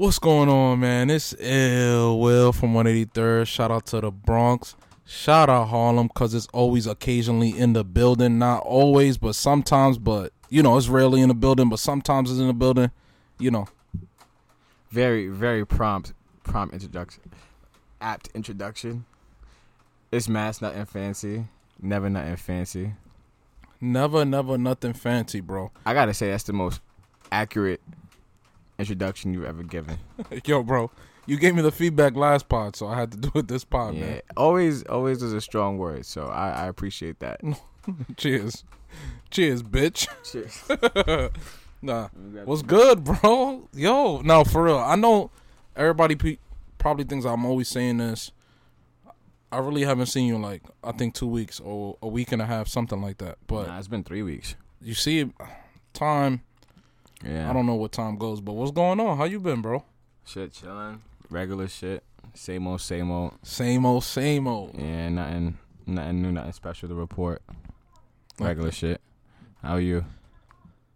What's going on, man? It's Ill Will from 183rd. Shout out to the Bronx. Shout out Harlem because it's always occasionally in the building. Not always, but sometimes. But, you know, it's rarely in the building, but sometimes it's in the building. You know, Very, very prompt, prompt introduction. Apt introduction. It's mass, nothing fancy. Never nothing fancy. never, never nothing fancy, bro. I gotta say that's the most accurate introduction you've ever given. Yo, bro, you gave me the feedback last pod, so I had to do it this pod, yeah, man. always, always is a strong word. So I, I appreciate that. Cheers. Cheers, bitch. Cheers. Nah. What's good, bro? Yo, no, for real. I know everybody pe- probably thinks I'm always saying this. I really haven't seen you in like I think two weeks or a week and a half, something like that. But Nah, it's been three weeks. you see, time. Yeah, I don't know what time goes, but what's going on? How you been, bro? shit chilling, regular shit, same old, same old. Same old, same old. Yeah, nothing, nothing new, nothing special to report. Regular shit. How are you?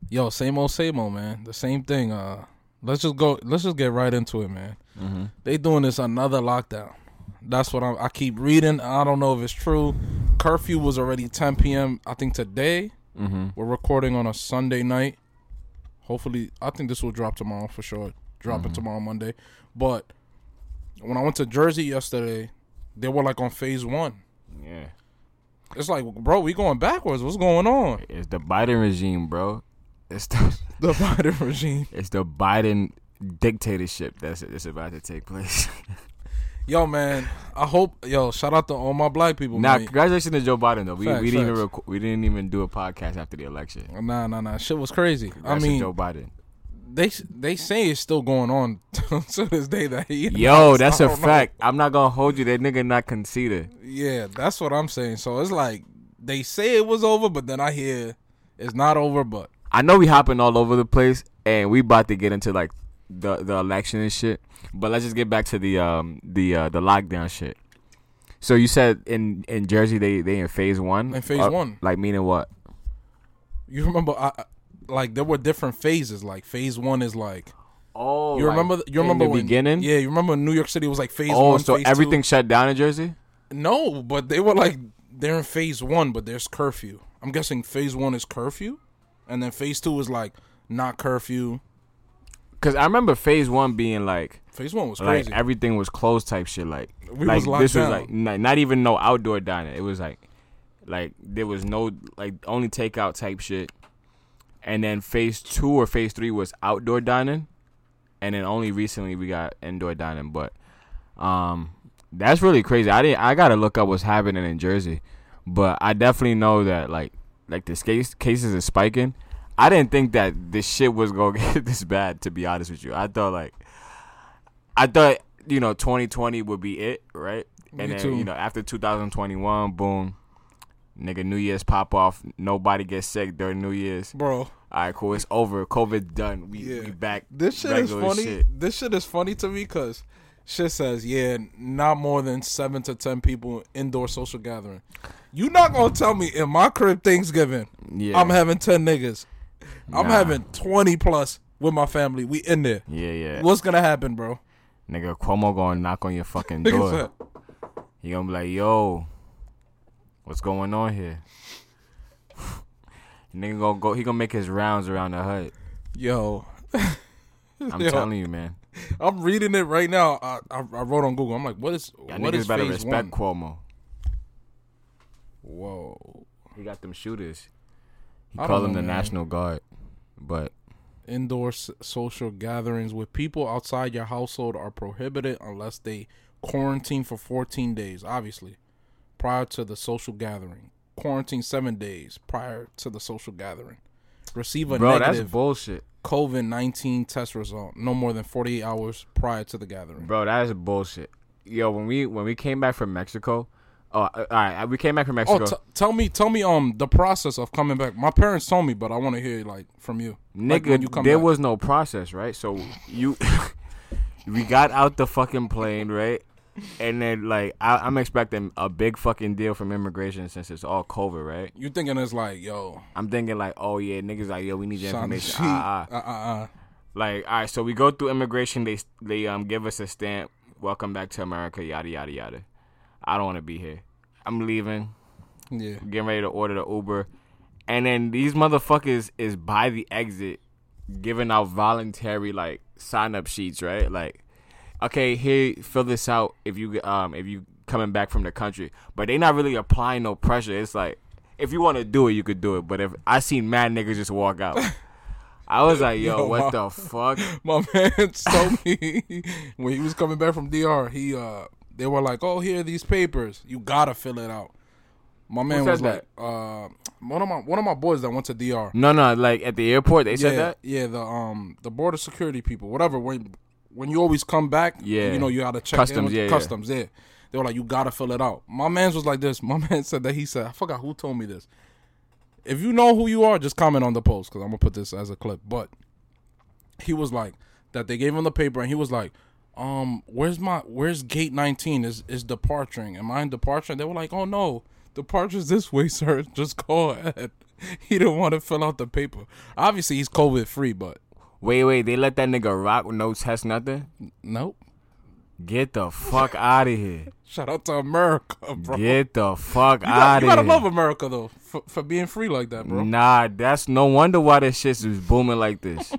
Yo, same old, same old, man. The same thing. Uh, let's just go. Let's just get right into it, man. Mm-hmm. They doing this another lockdown. That's what I'm, I keep reading. I don't know if it's true. Curfew was already 10 p.m. I think today. Mm-hmm. We're recording on a Sunday night. Hopefully, I think this will drop tomorrow for sure. Drop it Mhm. tomorrow Monday. But when I went to Jersey yesterday, they were like on phase one. Yeah. It's like, bro, we going backwards. What's going on? It's the Biden regime, bro. It's the The Biden regime. it's the Biden dictatorship that's that's about to take place. Yo, man, I hope. Yo, shout out to all my black people, now, man. congratulations to Joe Biden though. We Facts, we didn't even facts. reco- we didn't even do a podcast after the election. Nah, nah, nah. Shit was crazy. I mean, Joe Biden. they they say it's still going on to this day. That he Yo, that's a a fact. I'm not gonna hold you. That nigga not conceded. Yeah, that's what I'm saying. So it's like they say it was over, but then I hear it's not over. But I know we hopping all over the place, and we about to get into like the the election and shit. But let's just get back to the um the uh, the lockdown shit. So you said in in Jersey they they in phase one. In phase Uh, one. like meaning what? you remember, I, like there were different phases. Like phase one is like Oh, you remember. You in remember the when, beginning? Yeah, you remember New York City was like phase Oh, one. so phase everything shut down in Jersey? No, but they were like they're in phase one, but there's curfew. I'm guessing phase one is curfew, and then phase two is like not curfew. Because I remember phase one being like Phase one was like crazy. everything was closed type shit. Like we like was this down. was like not, not even no outdoor dining. It was like like there was no like only takeout type shit. And then phase two or phase three was outdoor dining, and then only recently we got indoor dining. But um, that's really crazy. I didn't. I gotta look up what's happening in Jersey, but I definitely know that like like the case cases is spiking. I didn't think that this shit was gonna get this bad. To be honest with you, I thought like I thought you know 2020 would be it, right? Me And then too. you know after 2021, boom, nigga, New Year's pop off. Nobody gets sick during New Year's. bro. All right, cool. It's over. COVID done. We Yeah. we back. This shit is funny. shit. This shit is funny to me because shit says, yeah, not more than seven to ten people indoor social gathering. You not gonna tell me in my crib Thanksgiving Yeah. I'm having ten niggas. I'm Nah. having twenty plus with my family. We in there. Yeah, yeah. What's gonna happen, bro? Nigga, Cuomo gonna knock on your fucking door. He gonna be like, yo, what's going on here? Nigga gonna go. He gonna make his rounds around the hut. Yo, I'm Yo. telling you, man. I'm reading it right now. I, I, I wrote on Google. I'm like, what is Y'all what niggas better respect one? Cuomo. Whoa, He got them shooters. He called them the man. National Guard, but indoor social gatherings with people outside your household are prohibited unless they quarantine for 14 days, obviously, prior to the social gathering. Quarantine seven days prior to the social gathering. Receive a bro, that's negative bullshit. COVID 19 test result no more than 48 hours prior to the gathering. Bro, that is bullshit. Yo, when we when we came back from Mexico, oh, all right, we came back from Oh, Mexico. t- tell me, tell me, um, the process of coming back. My parents told me, but I want to hear like from you. Like, Nigga, when you there back. was no process, right? So you, we got out the fucking plane, right? And then like I, I'm expecting a big fucking deal from immigration since it's all COVID, right? You thinking it's like, yo, I'm thinking like, oh yeah, niggas like, yo, we need your the information. sheet. Ah, ah. Uh, uh, uh. Like, all right, so we go through immigration. They they um give us a stamp. Welcome back to America. Yada yada yada. I don't want to be here. I'm leaving. Yeah. Getting ready to order the Uber, and then these motherfuckers is by the exit, giving out voluntary like sign up sheets, right? Like, okay, here, fill this out if you um if you coming back from the country, but they not really applying no pressure. It's like if you want to do it, you could do it. But if I seen mad niggas just walk out. I was like, yo, Yo, what my- the fuck? My man told me when he was coming back from DR, he uh they were like, "Oh, here are these papers. You gotta fill it out." My man said was like, uh, one of my one of my boys that went to DR. No, no, like at the airport, they said that. yeah, the um the border security people, whatever. When when you always come back, Yeah. you know you gotta check Customs, in with yeah, yeah. customs. Yeah, they were like, you gotta fill it out. My man's was like this. My man said that he said, I forgot who told me this. If you know who you are, just comment on the post because I'm gonna put this as a clip. But he was like that they gave him the paper and he was like, um, where's my where's gate 19 is is departuring? Am I in departure? They were like, oh no, departure's this way, sir. Just go ahead. He didn't want to fill out the paper. Obviously, he's COVID free, but Wait, wait, they let that nigga rock with no test, nothing. nope. Get the fuck out of here. Shout out to America, bro. Get the fuck you, got, out you gotta love America though for, for being free like that, bro. Nah, that's no wonder why this shit is booming like this.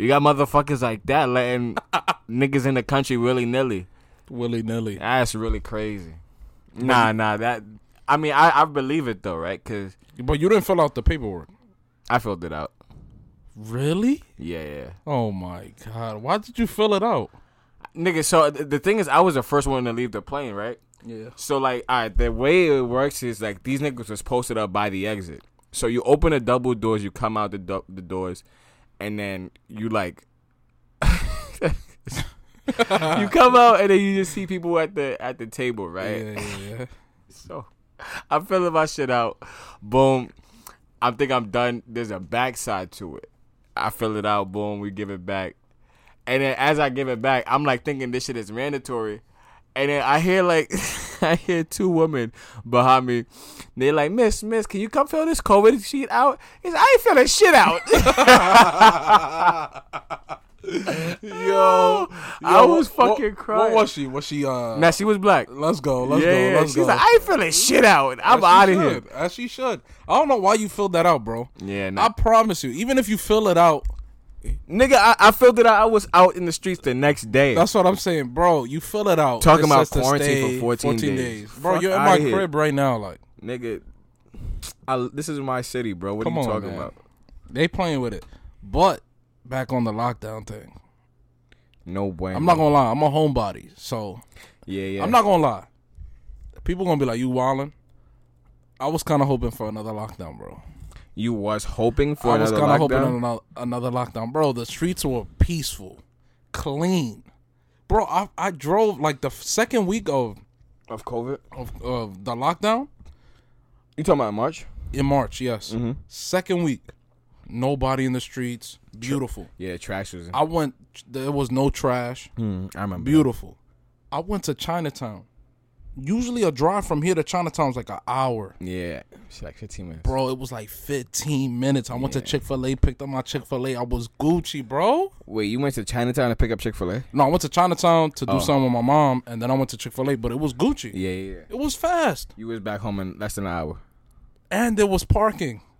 You got motherfuckers like that letting niggas in the country willy nilly. Willy nilly. That's really crazy. Nah, nah, that. I mean, I, I believe it though, right? Cause But you didn't fill out the paperwork. I filled it out. Really? Yeah, yeah. Oh my god! Why did you fill it out? Nigga, so th- the thing is, I was the first one to leave the plane, right? Yeah. So like, all right, the way it works is like these niggas was posted up by the exit. So you open the double doors, you come out the the doors, and then you like, you come out and then you just see people at the at the table, right? Yeah, yeah, yeah. So I'm filling my shit out. Boom. I think I'm done. There's a backside to it. I fill it out. Boom. We give it back. And then as I give it back, I'm like thinking this shit is mandatory. And then I hear like I hear two women behind me. They're like, Miss, Miss, can you come fill this COVID sheet out? He's I ain't filling shit out. Yo, yo, I was fucking what, crying. What was she? Was she? Uh, Nah, she was black. let's go. Let's yeah, go. yeah. Let's She's go. like, I ain't filling shit out. I'm out of here. As she should. I don't know why you filled that out, bro. Yeah, I promise you, even if you fill it out, nigga, I, I filled it out. I was out in the streets the next day. that's what I'm saying, bro. You fill it out. Talking about quarantine for stay 14 days. bro. Fuck you're in my here. crib right now. Like nigga, I, this is my city, bro. What Come are you on, talking man. about? they playing with it. But back on the lockdown thing, No way. I'm not gonna lie. I'm a homebody, so Yeah, yeah. I'm not gonna lie. People gonna be like, "You wildin'." I was kind of hoping for another lockdown, bro. You was hoping for I was another kind of lockdown. hoping another another lockdown, bro. The streets were peaceful, clean, bro. I I drove like the second week of of COVID. of, of the lockdown You talking about March? in March. Yes, Mhm. second week, nobody in the streets. Beautiful. Yeah, trash was. I went. There was no trash. Hmm, I remember. Beautiful. I went to Chinatown. Usually a drive from here to Chinatown is like an hour. Yeah, it's like 15 minutes. Bro, it was like 15 minutes. I went to Chick fil A, picked up my Chick fil A. I was Gucci, bro. Wait, you went to Chinatown to pick up Chick Fil A? No, I went to Chinatown to do Oh. something with my mom, and then I went to Chick fil A, but it was Gucci. Yeah, yeah, yeah. It was fast. You was back home in less than an hour. And there was parking.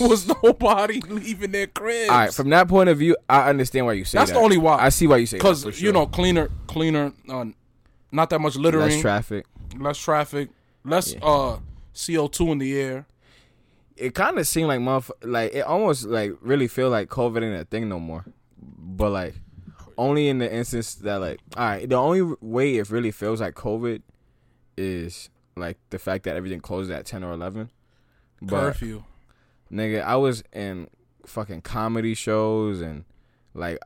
There was nobody leaving their cribs. All right, from that point of view, I understand why you say That's that. the only why. I see why you say. Because, for you know, cleaner, cleaner, uh, not that much littering, less traffic, less, traffic. less Yeah. uh, CO2 in the air. it kind of seemed like motherf- like it almost like really feel like COVID ain't a thing no more. But like only in the instance that like all right, the only way it really feels like COVID is like the fact that everything closes at ten or eleven. But Curfew. nigga, I was in fucking comedy shows and like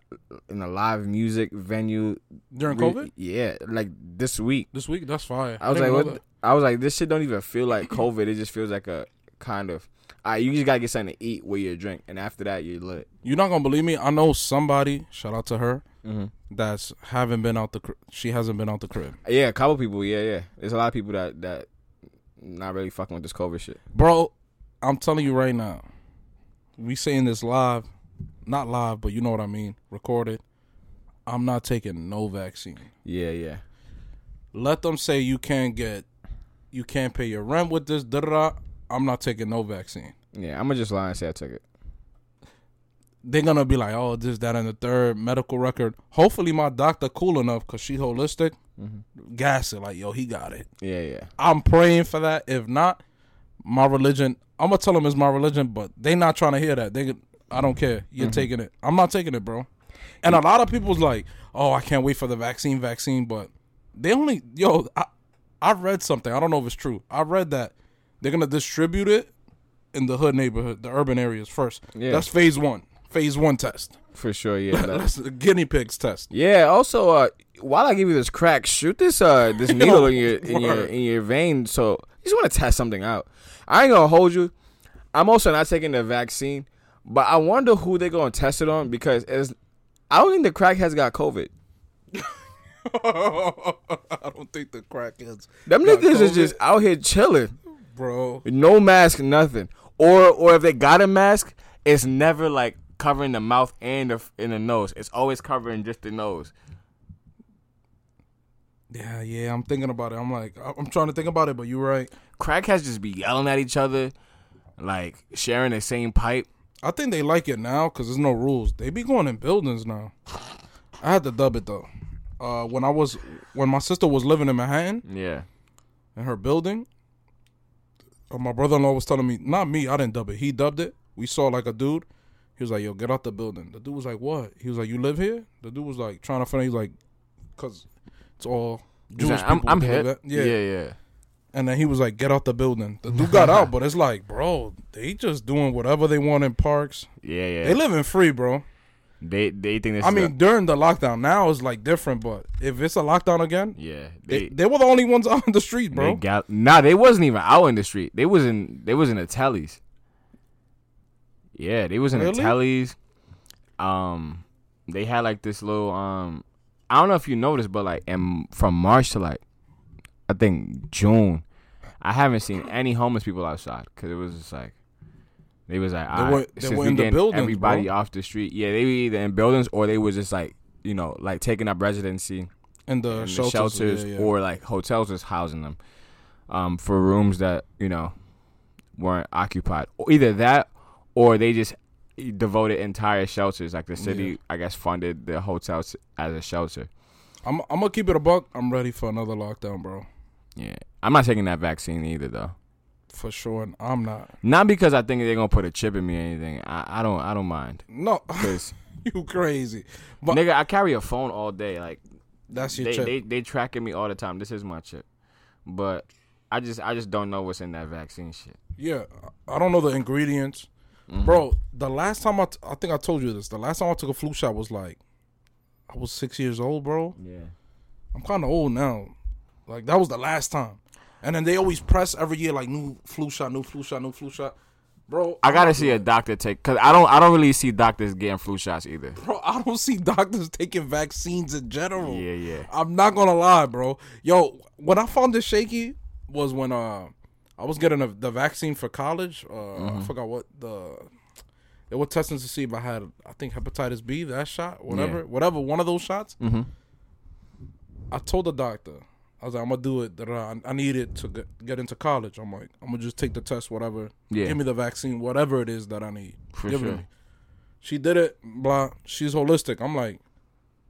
in a live music venue During re- COVID? Yeah, like this week. This week? That's fire. I was didn't like, what? I was like, this shit don't even feel like COVID. It just feels like a kind of. All right, you just gotta get something to eat with your drink, and after that, you're lit. You're not gonna believe me. I know somebody. Shout out to her. Mm-hmm. That's haven't been out the. She hasn't been out the crib, Yeah, a couple people. Yeah, yeah. There's a lot of people that that not really fucking with this COVID shit. bro. I'm telling you right now. We saying this live. Not live, but you know what I mean, recorded. I'm not taking no vaccine. Yeah, yeah. Let them say you can't get, you can't pay your rent with this. Da da. I'm not taking no vaccine. Yeah, I'm gonna just lie and say I took it. They're gonna be like, oh, this, that, and the third medical record. Hopefully, my doctor cool enough because she holistic. Mm-hmm. Gas it like, yo, he got it. Yeah, yeah. I'm praying for that. If not, my religion. I'm gonna tell them it's my religion, but they not trying to hear that. They, I don't care. You're taking it. I'm not taking it, bro. And a lot of people's like, oh, I can't wait for the vaccine, vaccine. But they only, yo, I, I read something. I don't know if it's true. I read that they're gonna distribute it in the hood neighborhood, the urban areas first. Yeah. That's phase one. Phase one test. For sure, yeah. that- That's the guinea pigs test. yeah. Also, uh, while I give you this crack, shoot this uh this needle in your in your in your vein. So you just want to test something out. I ain't gonna hold you. I'm also not taking the vaccine, but I wonder who they're gonna test it on because it's, I don't think the crackheads got COVID. I don't think the crackheads, Them niggas is just out here chilling. bro. No mask, nothing. Or or if they got a mask, it's never like covering the mouth and the in the nose. It's always covering just the nose. Yeah, yeah. I'm thinking about it. I'm like, I'm trying to think about it, but you're right. Crackheads just be yelling at each other, like sharing the same pipe. I think they like it now because there's no rules. They be going in buildings now. I had to dub it though. Uh, when I was when my sister was living in Manhattan Yeah. in her building, uh, my brother-in-law was telling me, not me, I didn't dub it. He dubbed it. We saw like a dude. He was like, "Yo, get out the building." The dude was like, "What?" He was like, "You live here?" The dude was like trying to find. He's like, "Cause it's all Jewish like, I'm people I'm hip. there." Yeah, yeah. And then he was like, "Get out the building." The dude got out, but it's like, bro, they just doing whatever they want in parks. Yeah, yeah. They living free, bro. They they think this. I mean, a- during the lockdown, now is like different. But if it's a lockdown again, yeah. they, They they were the only ones out in the street, bro. got nah. They wasn't even out in the street. They was in they was in the tellies. Yeah, they was in Really? the tellies. Um, they had like this little um. I don't know if you noticed, but like, and from March to like, I think June, I haven't seen any homeless people outside because it was just like. They was like, They were- right, they since were we in the getting buildings, everybody bro. off the street, yeah, they were either in buildings or they was just like, you know, like taking up residency the in the shelters, shelters, yeah, yeah. or like hotels just housing them um, for rooms that you know weren't occupied. Or either that, or they just devoted entire shelters. Like the city, Yeah. I guess, funded the hotels as a shelter. I'm I'm gonna keep it a buck. I'm ready for another lockdown, bro, Yeah, I'm not taking that vaccine either, though. for sure. And I'm not. Not because I think they're gonna put a chip in me or anything. I, I don't. I don't mind. No, Cause you crazy. But nigga, I carry a phone all day. Like that's your they, chip. they they tracking me all the time. This is my chip, but I just I just don't know what's in that vaccine shit. yeah, I don't know the ingredients, Mhm. bro. The last time I, t- I think I told you this. The last time I took a flu shot was like, I was six years old, bro. Yeah. I'm kind of old now. Like that was the last time. And then they always press every year like new flu shot, new flu shot, new flu shot. Bro, I gotta see a doctor take because I don't I don't really see doctors getting flu shots either. Bro, I don't see doctors taking vaccines in general. Yeah, yeah. I'm not gonna lie, bro. Yo, when I found this shaky was when uh I was getting a, the vaccine for college. Uh Mm-hmm. I forgot what the they were testing to see if I had I think hepatitis B, that shot, whatever, Yeah. whatever, one of those shots. Mm-hmm. I told the doctor, I was like, I'm gonna do it. I, I need it to get, get into college. I'm like, I'm gonna just take the test, whatever. Yeah. Give me the vaccine, whatever it is that I need. For Give it sure. me. She did it. Blah. She's holistic. I'm like,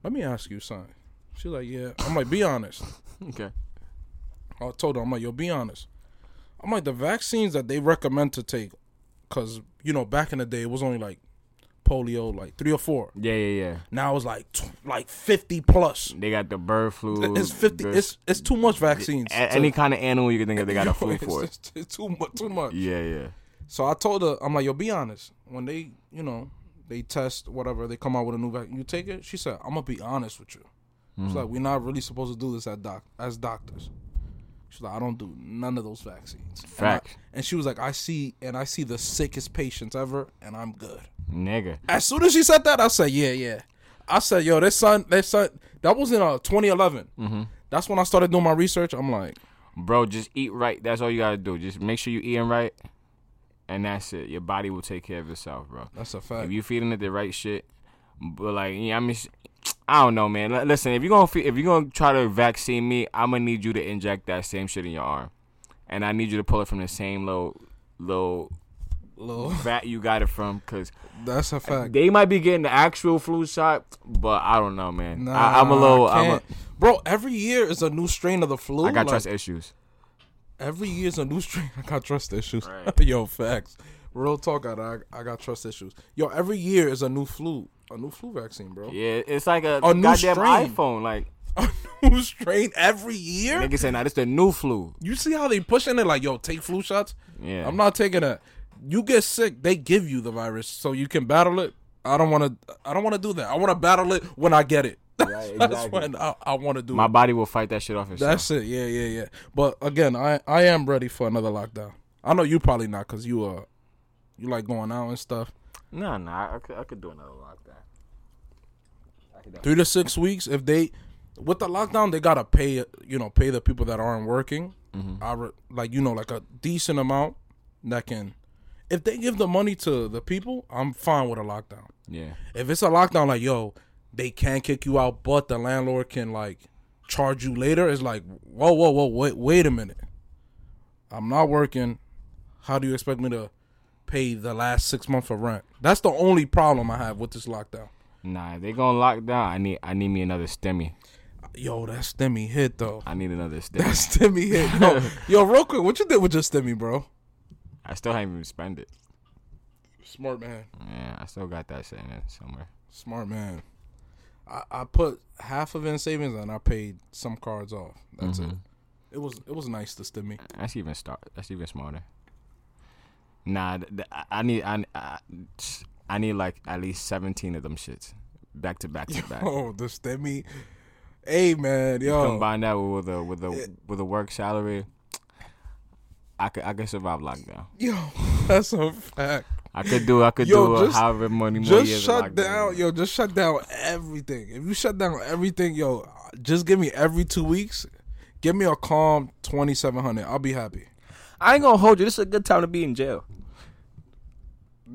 let me ask you something. She's like, yeah. I'm like, be honest. Okay. I told her, I'm like, yo, be honest. I'm like, the vaccines that they recommend to take, because, you know, back in the day, it was only like polio, like three or four. Yeah, yeah, yeah. Now it's like like 50 plus. They got the bird flu. It's 50. the- It's it's too much vaccines. a- to- any kind of animal you can think of, they got Yo, a flu for it. it's too much. Too much. Yeah, yeah. So I told her, I'm like, yo, be honest. When they, you know, they test whatever, they come out with a new vaccine. You take it. She said, I'm gonna be honest with you. She's Mm-hmm. like, we're not really supposed to do this at doc as doctors. She's like, I don't do none of those vaccines. And, I- and she was like, I see, and I see the sickest patients ever, and I'm good. Nigga. As soon as she said that, I said, yeah, yeah. I said, yo, this son, this son, that was in uh, 2011. Mm-hmm. That's when I started doing my research. I'm like, Bro, just eat right. That's all you gotta do. Just make sure you eating right. and that's it. Your body will take care of itself, bro. That's a fact. If you're feeding it the right shit, but like, yeah, I mean, I don't know, man. L- Listen, if you're gonna fe- if you're gonna try to vaccine me, I'm gonna need you to inject that same shit in your arm, and I need you to pull it from the same little little Little- vat you got it from, cause That's a fact. they might be getting the actual flu shot, but I don't know, man. I, I'm a little, I I'm a, bro. Every year is a new strain of the flu. I got like, trust issues. Every year is a new strain. I got trust issues. Right. Yo, facts. Real talk. I, I I got trust issues. Yo, every year is a new flu, a new flu vaccine, bro. Yeah, it's like a, A new goddamn strain. iPhone. Like A new strain every year. niggas saying, "Nah, this the new flu." You see how they pushing it? Like, yo, take flu shots. Yeah, I'm not taking that. You get sick, they give you the virus so you can battle it. I don't want to. I don't want to do that. I want to battle it when I get it. Right, That's when I, I want to do My it. body will fight that shit off itself. That's it. Yeah, yeah, yeah. But again, I I am ready for another lockdown. I know you probably not because you uh you like going out and stuff. No, no, I could, I could do another lockdown. Three to six weeks. If they with the lockdown, they gotta pay you know pay the people that aren't working. Mm-hmm. I re, like you know like a decent amount that can. If they give the money to the people, I'm fine with a lockdown. Yeah, If it's a lockdown, like yo, they can't kick you out, but the landlord can like charge you later. It's like whoa, whoa, whoa, wait, wait a minute. I'm not working. How do you expect me to pay the last six months of rent? That's the only problem I have with this lockdown. nah, they gonna lock down. I need, I need me another stimmy. Yo, that stimmy hit though. I need another stimmy. That stimmy hit. Yo, yo, real quick, what you did with your stimmy, bro? I still haven't even spent it. Smart man. Yeah, I still got that sitting in somewhere. Smart man. I, I put half of it in savings and I paid some cards off. That's it. Mm-hmm. It was it was nice to stimmy. That's even start. That's even smarter. Nah, th- th- I- need, I, I, I need like at least seventeen of them shits, back to back to back. Oh, the stimmy. Hey man, yo. Combine that with the with the with the work salary. I could I could survive lockdown. Yo, that's a fact. I could do I could Yo, do just- however many more Just years. shut of lockdown. down, yo. Just shut down everything. If you shut down everything, yo, just give me every two weeks. Give me a calm twenty seven hundred. I'll be happy. I ain't gonna hold you. This is a good time to be in jail.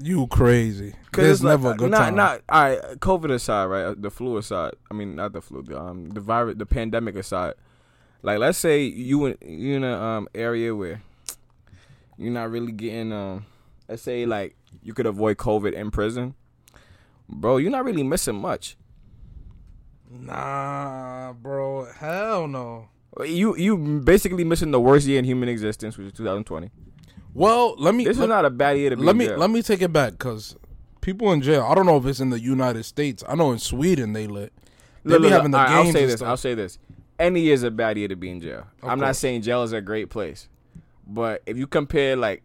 You crazy? Cause There's it's like, never a good not, time. Not all right. COVID aside, right? uh, The flu aside. I mean, not the flu. The um, the virus, the pandemic aside. Like, let's say you in you in a um area where you're not really getting um. Let's say like you could avoid COVID in prison, bro. You're not really missing much. Nah, bro. Hell no. You you basically missing the worst year in human existence, which is 2020. Well, let me This let, is not a bad year to be. let me jail. let me take it back because people in jail. I don't know if it's in the United States. I know in Sweden they lit. They Look, be look, having the I- games. I'll say this. stuff. I'll say this. Any year is a bad year to be in jail. I'm not saying jail is a great place, but if you compare like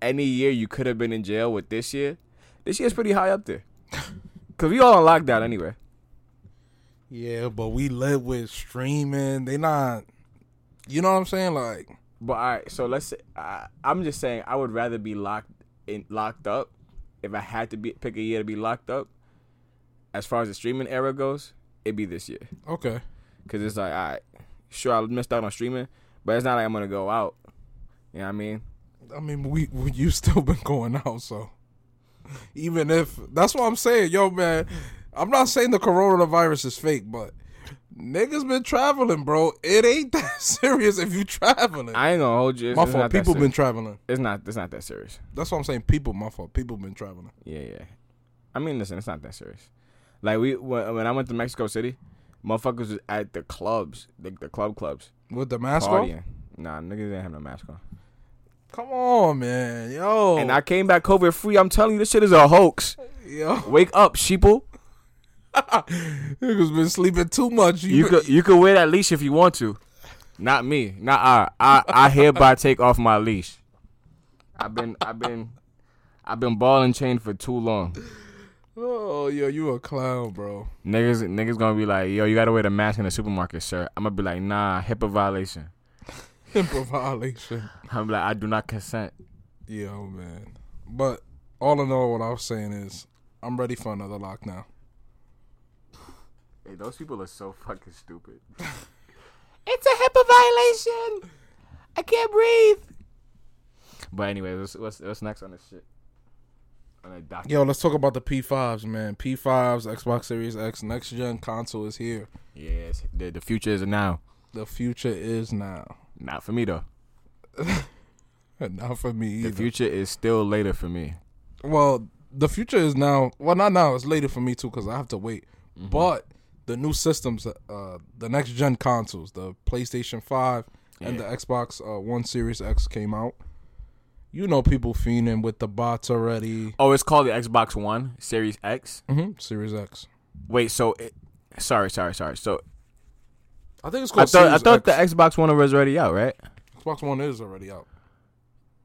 any year you could have been in jail with this year, this year's pretty high up there. Cause we all on lockdown anyway. Yeah, but we live with streaming. They not. You know what I'm saying? Like, But all right, so let's say I, I'm just saying I would rather be locked in locked up if I had to be pick a year to be locked up. As far as the streaming era goes, it'd be this year. okay, Cause it's like, all right, sure I missed out on streaming, but it's not like I'm gonna go out. You know what I mean? I mean, we, we you still been going out, so even if that's what I'm saying, yo, man. I'm not saying the coronavirus is fake, but niggas been traveling, bro. It ain't that serious if you traveling. I ain't gonna hold you. It's, my it's fault. People been traveling. It's not. It's not that serious. That's what I'm saying. People, my fault. People been traveling. Yeah, yeah. I mean, listen, it's not that serious. Like we when, when I went to Mexico City, motherfuckers was at the clubs, the, the club clubs, With the mask on? Nah, niggas didn't have no mask on. Come on, man. Yo. And I came back COVID free. I'm telling you, this shit is a hoax. yo. Wake up, sheeple. Niggas been sleeping too much. You could you could wear that leash if you want to. Not me. Not I. I I hereby take off my leash. I've been I've been I've been ball and chain for too long. Oh, yo, you a clown, bro. Niggas niggas gonna be like, yo, you gotta wear the mask in the supermarket, sir. I'm gonna be like, nah, HIPAA violation. HIPAA violation. I'm like, I do not consent. Yo, oh, man. But all in all, what I was saying is, I'm ready for another lockdown. Hey, those people are so fucking stupid. it's a HIPAA violation. I can't breathe. But anyway, what's what's, what's next on this shit? On the doc- Yo, let's talk about the P5s, man. P5s, Xbox Series X, next gen console is here. Yes, the the future is now. The future is now. Not for me though. Not for me either. The future is still later for me. well, the future is now. Well, not now. It's later for me too because I have to wait. Mm-hmm. But the new systems, uh, the next gen consoles, the PlayStation Five and the Xbox uh, One Series X came out. You know, people fiending with the bots already. Oh, it's called the Xbox One Series X. hmm Series X. Wait, so it, sorry, sorry, sorry. So I think it's I called. thought I thought the Xbox One was already out, right? Xbox One is already out.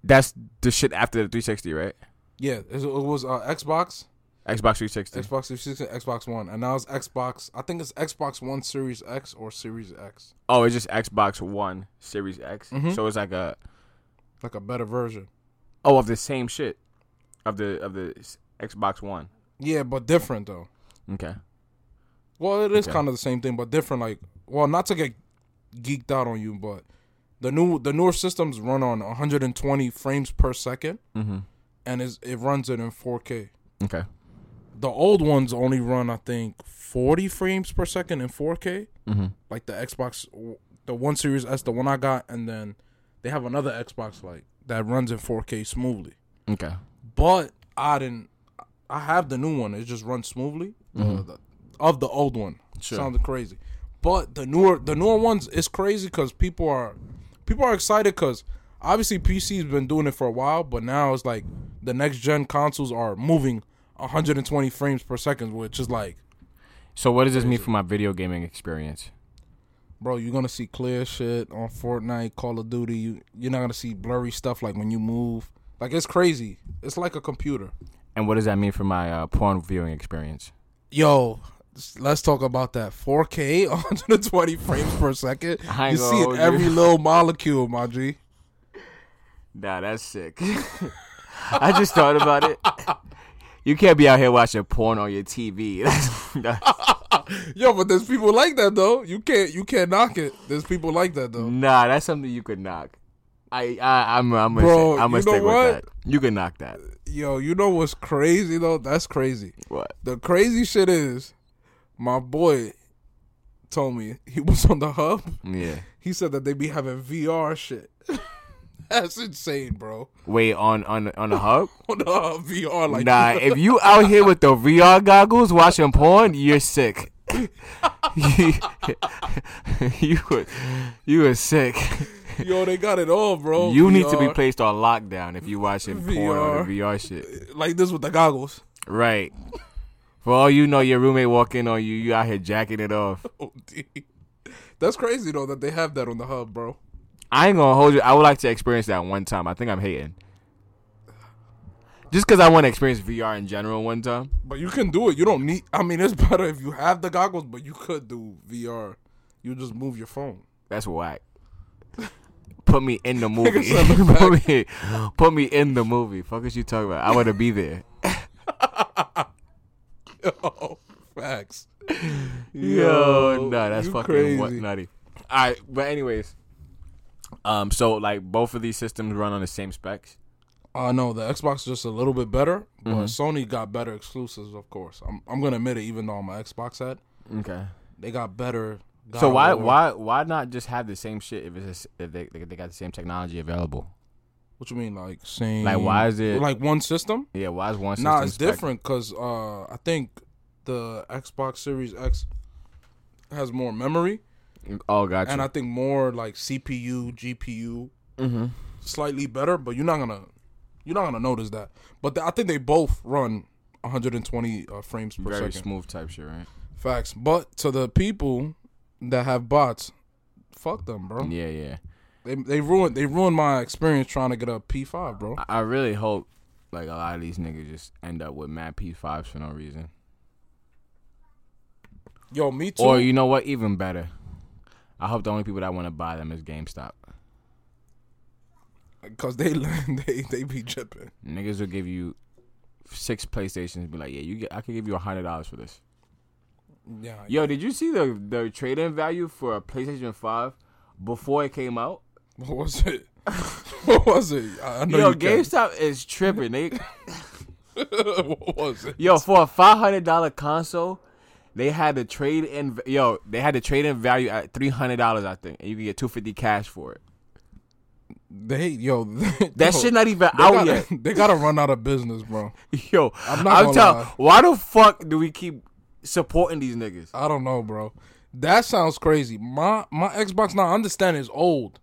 That's the shit after the 360, right? Yeah, it, it was uh, Xbox, Xbox 360. Xbox 360, Xbox One, and now it's Xbox. I think it's Xbox One Series X or Series X, Oh, it's just Xbox One Series X. Mhm. So it's like a like a better version. oh of the same shit of the of the s- Xbox One. Yeah, but different though. Okay. Well, it is Okay. kind of the same thing, but different. Like, well, not to get geeked out on you, but the new the newer systems run on 120 frames per second, Mm-hmm. and is it runs it in 4K. Okay. The old ones only run, I think, 40 frames per second in 4K. Mm-hmm. Like the Xbox, the One Series S, the one I got, and then they have another Xbox like that runs in 4K smoothly. Okay. But I didn't. I have the new one. It just runs smoothly. Uh, the, of the old one. Sure. Sounded crazy. But the newer the newer ones is crazy because people are people are excited because obviously PC's been doing it for a while, but now it's like the next gen consoles are moving 120 frames per second, which is like, So what does this mean for my video gaming experience? bro, you're gonna see clear shit on Fortnite, Call of Duty. You you're not gonna see blurry stuff like when you move. Like it's crazy. It's like a computer. And what does that mean for my uh, porn viewing experience? Yo, let's talk about that. 4K, 120 frames per second. I You ain't see it every little molecule, my G. Nah, that's sick. I just thought about it. You can't be out here watching porn on your TV. That's- Yo, but there's people like that though. You can't you can't knock it. There's people like that though. nah, that's something you could knock. I, I I'm I'm gonna, Bro, I'm gonna stick what? with that. You can knock that. Yo, you know what's crazy though? That's crazy. What? The crazy shit is, my boy told me he was on the hub. Yeah. He said that they be having VR shit. That's insane, bro. Wait on on on the hub. On the hub VR, like nah, if you out here with the VR goggles watching porn, you're sick. you were, you were sick. yo, they got it all, bro. You need to be placed on lockdown if you watching porn on the VR. VR shit. like this with the goggles. Right. For all you know, your roommate walk in on you, you out here jacking it off. Oh, OD. That's crazy though that they have that on the hub, bro. I ain't gonna hold you. I would like to experience that one time. I think I'm hating. Just because I want to experience VR in general one time. But you can do it. You don't need. I mean, it's better if you have the goggles, but you could do VR. You just move your phone. That's whack. Put me in the movie. put me, put me in the movie. Fuck is you talking about? I want to be there. Yo, facts. Yo, nah, that's fucking what nutty. All right, but anyways, um, so like both of these systems run on the same specs. Uh no, the Xbox is just a little bit better, but Mhm. Sony got better exclusives, of course. I'm I'm gonna admit it, even though I'm an Xbox head, Okay. they got better. God So why why why not just have the same shit if it's a if they they got the same technology available? What you mean, like same? Like, why is it- like one system? Yeah, why is one system? Nah, it's spec- different because uh, I think the Xbox Series X has more memory, Oh, gotcha. and I think more like CPU, GPU, mm-hmm. slightly better. But you're not gonna you're not gonna notice that. But th- I think they both run 120 uh, frames per Very second. smooth type shit, right? Facts. But to the people that have bots, fuck them, bro. Yeah, yeah. They they ruined they ruined my experience trying to get a P5, bro. I, really hope like a lot of these niggas just end up with mad P5s for no reason. Yo, me too. Or you know what? Even better. I hope the only people that want to buy them is GameStop. Cause they they they be tripping. Niggas will give you six PlayStations and be like, yeah, you get. I could give you a hundred dollars for this. Yeah. Yo, did you see the the trade in value for a PlayStation Five before it came out? What was it? what was it? I I know Yo, you can. GameStop is tripping. They what was it? yo for a five hundred dollar console, they had to trade in. Yo, they had to trade in value at three hundred dollars. I think, and you can get two fifty cash for it. They yo That yo, shit not even out gotta, yet. They gotta run out of business, bro. Yo, I'm I'm, not gonna telling. Why the fuck do we keep supporting these niggas? I don't know, bro. That sounds crazy. My my Xbox now, I understand is old.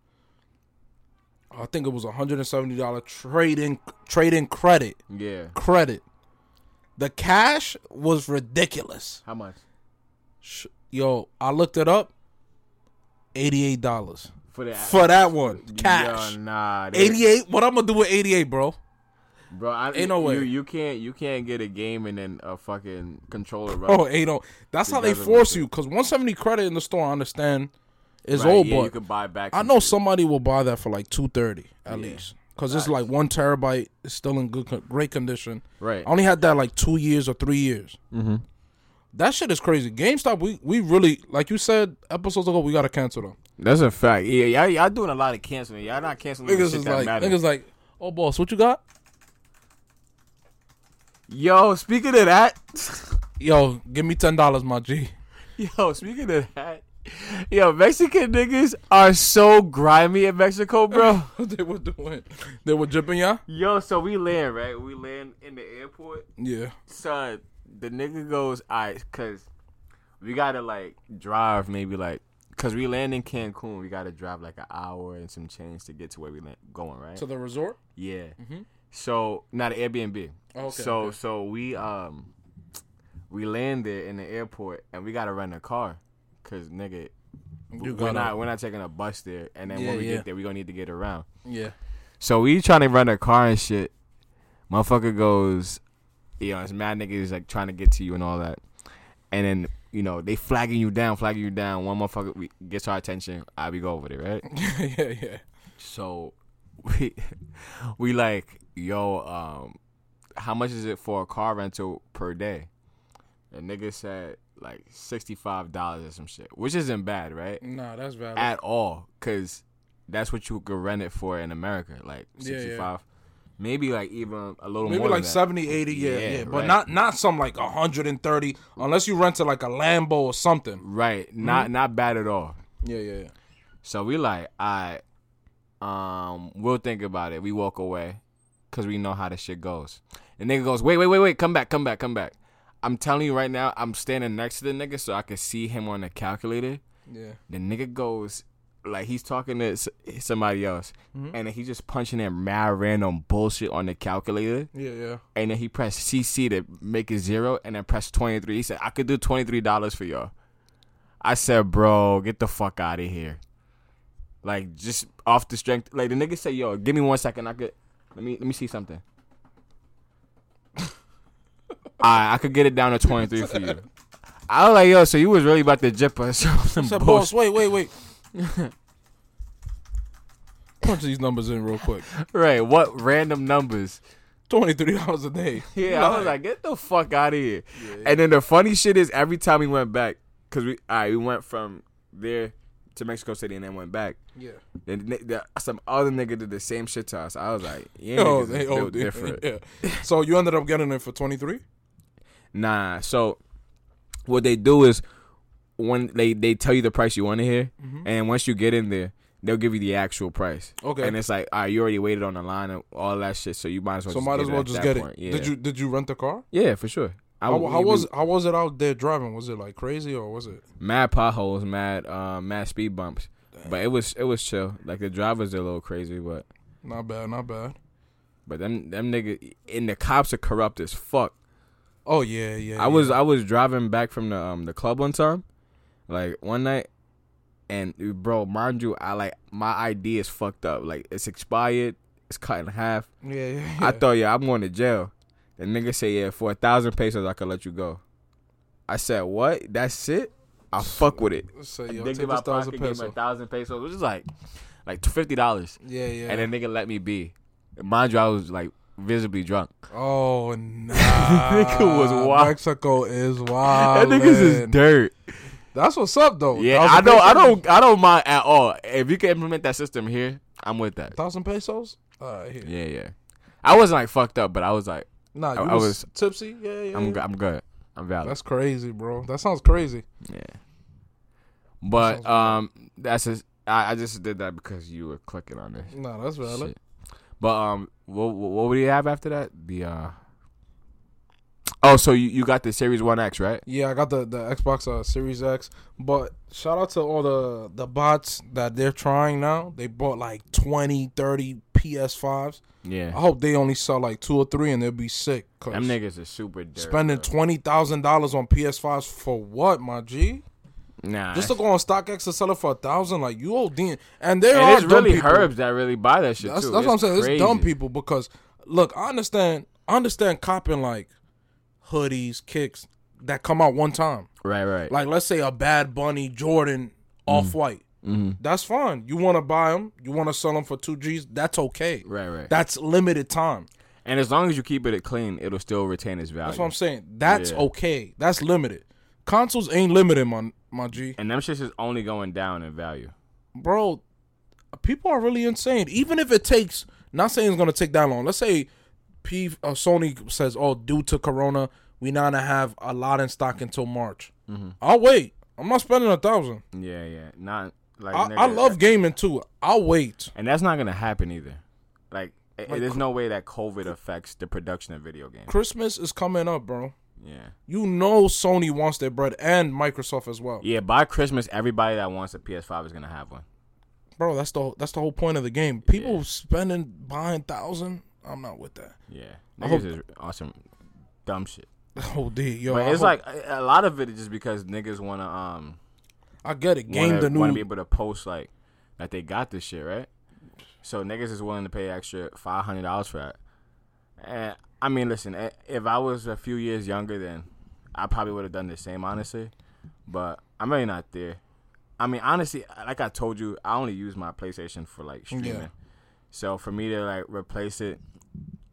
I think it was a hundred and seventy dollar trade in trade in credit Yeah. credit. The cash was ridiculous. How much Yo, I looked it up. Eighty eight dollars for that? for that one cash. Yo, nah, Eighty eight. What I'm gonna do with eighty eight, bro? bro. I, Ain't no way. You, you can't. You can't get a game and then a fucking controller, bro. Oh, eight oh. That's how they force you. Cause one seventy credit in the store, I understand, is Right, old, yeah, but you could buy back. I know shit. somebody will buy that for like two thirty at Yeah. least, because it's like one terabyte. It's still in good, great condition. Right. I only had that like two years or three years. Mm-hmm. That shit is crazy. GameStop, we we really like you said episodes ago, we gotta cancel them. That's a fact. Yeah, y'all, y'all doing a lot of canceling. Y'all not canceling the Niggas shit is that like, matters. niggas like, oh boss, what you got? Yo, speaking of that, Yo, give me ten dollars, my G. yo, speaking of that, yo, Mexican niggas are so grimy in Mexico, bro. What they were doing? They were dripping ya. yo, so we land right. We land in the airport. Yeah. So the nigga goes, alright, cause we gotta like drive maybe like, cause we land in Cancun. We gotta drive like an hour and some change to get to where we land, going, right? To the resort. Yeah. Mhm. So not an Airbnb. Okay, So okay. so we um we land there in the airport and we gotta rent a car, cause nigga. You we're not we're not taking a bus there, and then Yeah, when we yeah. get there, we gonna need to get around. Yeah. So we trying to rent a car and shit. Motherfucker goes, you know, it's mad niggas like trying to get to you and all that, and then you know they flagging you down, flagging you down. One motherfucker we, gets our attention. I we go over there, right? yeah, yeah. So we we like, yo, um, how much is it for a car rental per day? And nigga said like sixty five dollars or some shit, which isn't bad, right? Nah, that's valid. At all, cause that's what you could rent it for in America, like Yeah, yeah. sixty five, maybe like even a little Maybe more Maybe like than that. 70, 80, yeah, yeah. Yeah, But right. not not some like 130 unless you rent to like a Lambo or something. Right, Mm-hmm. not not bad at all. Yeah, yeah, yeah. So we like, I, um, we'll think about it. We walk away, cause we know how the shit goes. And nigga goes, wait, wait, wait, wait, come back, come back, come back. I'm telling you right now, I'm standing next to the nigga so I can see him on the calculator. Yeah. The nigga goes, like he's talking to somebody else, Mhm. and then he just punching in mad random bullshit on the calculator, Yeah, yeah. and then he pressed CC to make it zero, and then pressed twenty three. He said, I could do twenty three dollars for y'all. I said, bro, get the fuck out of here. Like just off the strength. Like the nigga said, yo, give me one second. I could let me let me see something. I I could get it down to twenty three for you. I was like, yo, so you was really about to jip us? said, bullshit. boss, wait, wait, wait. Punch these numbers in real quick. Right? What random numbers? Twenty three dollars a day. Yeah, I was like, get the fuck out of here. And then the funny shit is, every time we went back, cause we, all right, we went from there to Mexico City and then went back. yeah. Then the, some other nigga did the same shit to us. I was like, yeah, Oh, they oh, different. yeah. So you ended up getting it for twenty three. Nah. So what they do is when they they tell you the price you want to hear, and once you get in there. They'll give you the actual price. Okay. And it's like, all right, you already waited on the line and all that shit, so you might as well So just might get as it well just get point. it. Yeah. Did you did you rent the car? Yeah, for sure. I, How, we- how we- was how was it out there driving? Was it like crazy or was it? mad potholes, mad uh, mad speed bumps. But it was it was chill. Like the drivers are a little crazy, but Not bad, not bad. but them them nigga and the cops are corrupt as fuck. Oh yeah, yeah. I was. I was driving back from the um the club one time, like one night, and bro, mind you, I like my ID is fucked up. Like it's expired, it's cut in half. yeah, yeah, I thought yeah, I'm going to jail. The nigga say yeah, for a thousand pesos I could let you go. I said what? That's it. I fuck with it. Say, I yo, digged take in my thousand pocket, gave him a thousand pesos, which is like like fifty dollars. Yeah, yeah. And then nigga let me be. Mind you, I was like visibly drunk. oh nah, Nigga was wild. Mexico is wild. that niggas is dirt. That's what's up though. Yeah, I don't, I don't, I don't mind at all. If you can implement that system here, I'm with that. Thousand pesos. Right, here. Yeah, yeah. I wasn't like fucked up, but I was like, Nah, I- I was, was- tipsy. Yeah, yeah. I'm yeah. good. I'm good. I'm valid. That's crazy, bro. That sounds crazy. Yeah. But sounds um, that's just I, I just did that because you were clicking on this. Nah, that's valid. Shit. But um, what what would you have after that? The uh. Oh, so you, you got the Series One X, right? Yeah, I got the the Xbox uh, Series X. But shout out to all the the bots that they're trying now. They bought like 20, 30 PS5s. Yeah. I hope they only sell like two or three and they'll be sick. Cause Them niggas are super spending bro. twenty thousand dollars on PS5s for what, my G? Nah. Just to go on StockX to sell it for a thousand, like you old Dean, And there and are it's really people. herbs that really buy that shit That's, too. that's what I'm saying. It's It's dumb people because look, I understand. I understand copping like hoodies, kicks that come out one time. Right, right. Like let's say a Bad Bunny Jordan off white. mm-hmm. That's fine. You want to buy them. You want to sell them for two G's. That's okay. Right, right. That's limited time. and as long as you keep it clean, it'll still retain its value. That's what I'm saying. That's Yeah. okay. That's limited. Consoles ain't limited, my my G. and them shits is only going down in value. bro, people are really insane. Even if it takes, not saying it's gonna take that long. Let's say P uh, Sony says, "Oh, due to Corona, we not gonna have a lot in stock until March." Mm-hmm. I'll wait. I'm not spending a thousand. Yeah, yeah. Not like I, nigga, I love gaming too. I'll wait. and that's not gonna happen either. Like, Like, there's no way that COVID affects the production of video games. Christmas is coming up, bro. Yeah, You know Sony wants their bread and Microsoft as well, yeah. By Christmas, everybody that wants a PS5 is gonna have one. bro. That's the that's the whole point of the game. People Yeah. spending buying thousand. I'm not with that. Yeah, I niggas is awesome, dumb shit. Oh, D, yo, but I it's hope- like a a lot of it is just because niggas wanna um I get it. Game wanna, the new wanna be able to post like that they got this shit right. So niggas is willing to pay extra five hundred dollars for that. And I mean, listen, eh, if I was a few years younger, then I probably would have done the same, honestly. But I'm really not there. I mean, honestly, like I told you, I only use my PlayStation for like streaming. Yeah. So for me to like replace it,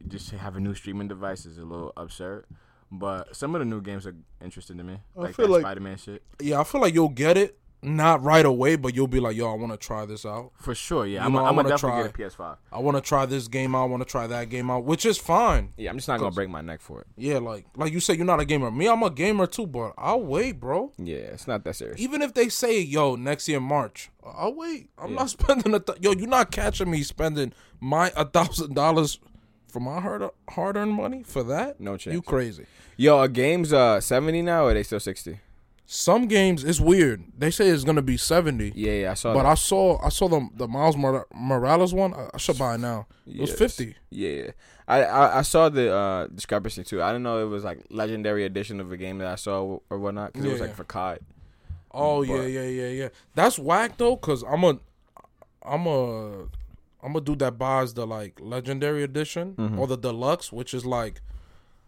just to have a new streaming device is a little absurd. But some of the new games are interesting to me, I like feel like- Spider Man shit. Yeah, I feel like you'll get it, not right away, but you'll be like, yo, I want to try this out. For sure, yeah. You I'm, know, I I'm gonna definitely try. get a PS5. I want to try this game out. I want to try that game out, which is fine. Yeah, I'm just not gonna break my neck for it. Yeah, like like you said, you're not a gamer. Me, I'm a gamer too, but I'll wait, bro. Yeah, it's not that serious. Even if they say, yo, next year March, I'll wait. I'm Yeah. not spending a th- yo. You're not catching me spending my a thousand dollars for my hard hard earned money for that. No chance. You crazy? Yo, a game's uh 70 now, or are they still 60? Some games it's weird. They say it's gonna be seventy. Yeah, yeah, I saw But that. I saw I saw the the Miles Mor- Morales one. I, I should buy it now. It was fifty. Yeah, yeah. I, I I saw the uh discrepancy too. I didn't know it was like legendary edition of a game that I saw or whatnot because it was like yeah. for COD. Oh But- yeah, yeah, yeah, yeah. That's whack though, cause I'm a, I'm a, I'm a dude that buys the like legendary edition Mhm. or the deluxe, which is like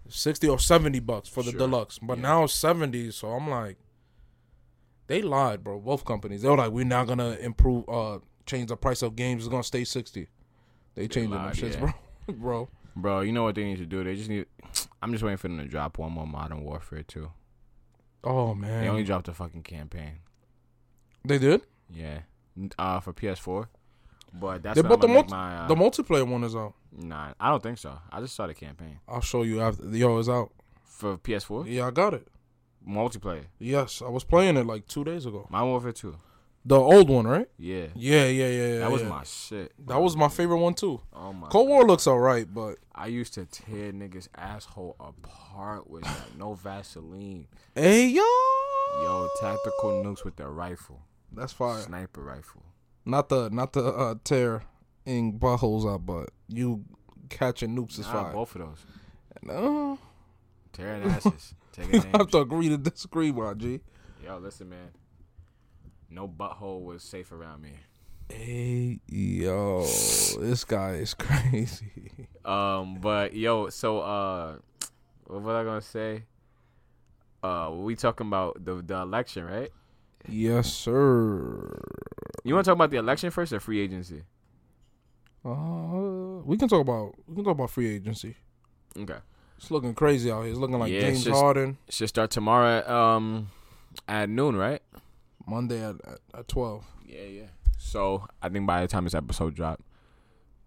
sixty or seventy bucks for the Sure. deluxe. But Yeah. now it's seventy, so I'm like, they lied, bro. Both companies. They were like, we're not gonna improve, uh, change the price of games. It's gonna stay sixty. They changing them lied, shits, yeah. bro, bro. Bro, you know what they need to do? They just need. I'm just waiting for them to drop one more Modern Warfare too. Oh man, They only dropped a fucking campaign. they did. Yeah, uh, for PS4. But that's They bought the I'm gonna make multi- my. Uh, The multiplayer one is out. nah, I don't think so. I just saw the campaign I'll show you after. Yo, it's out. for PS4 Yeah, I got it. Multiplayer. Yes, I was playing it like two days ago. Modern Warfare 2. The old one, right? Yeah, Yeah, yeah, yeah, yeah. that was yeah. my shit. That was my favorite one too. Oh my. Cold War looks alright, but I used to tear niggas asshole apart with that. No Vaseline. hey yo, Yo, tactical nukes with the rifle, that's fire. sniper rifle. Not the not the uh, tear in buttholes out, but you catching nukes is Nah, fire. both of those. No, Tearing asses. Taking I have to agree to disagree, my G. Yo, listen, man. No butthole was safe around me. Hey yo, this guy is crazy. Um, but yo, so uh, what was I gonna say? Uh, we talking about the the election, right? Yes, sir. You want to talk about the election first or free agency? Uh, we can talk about we can talk about free agency. Okay. It's looking crazy out here. It's looking like Yeah, it's James just- Harden Should start tomorrow at, um at noon, right? Monday at, at, at twelve. Yeah, yeah. So I think by the time this episode drop,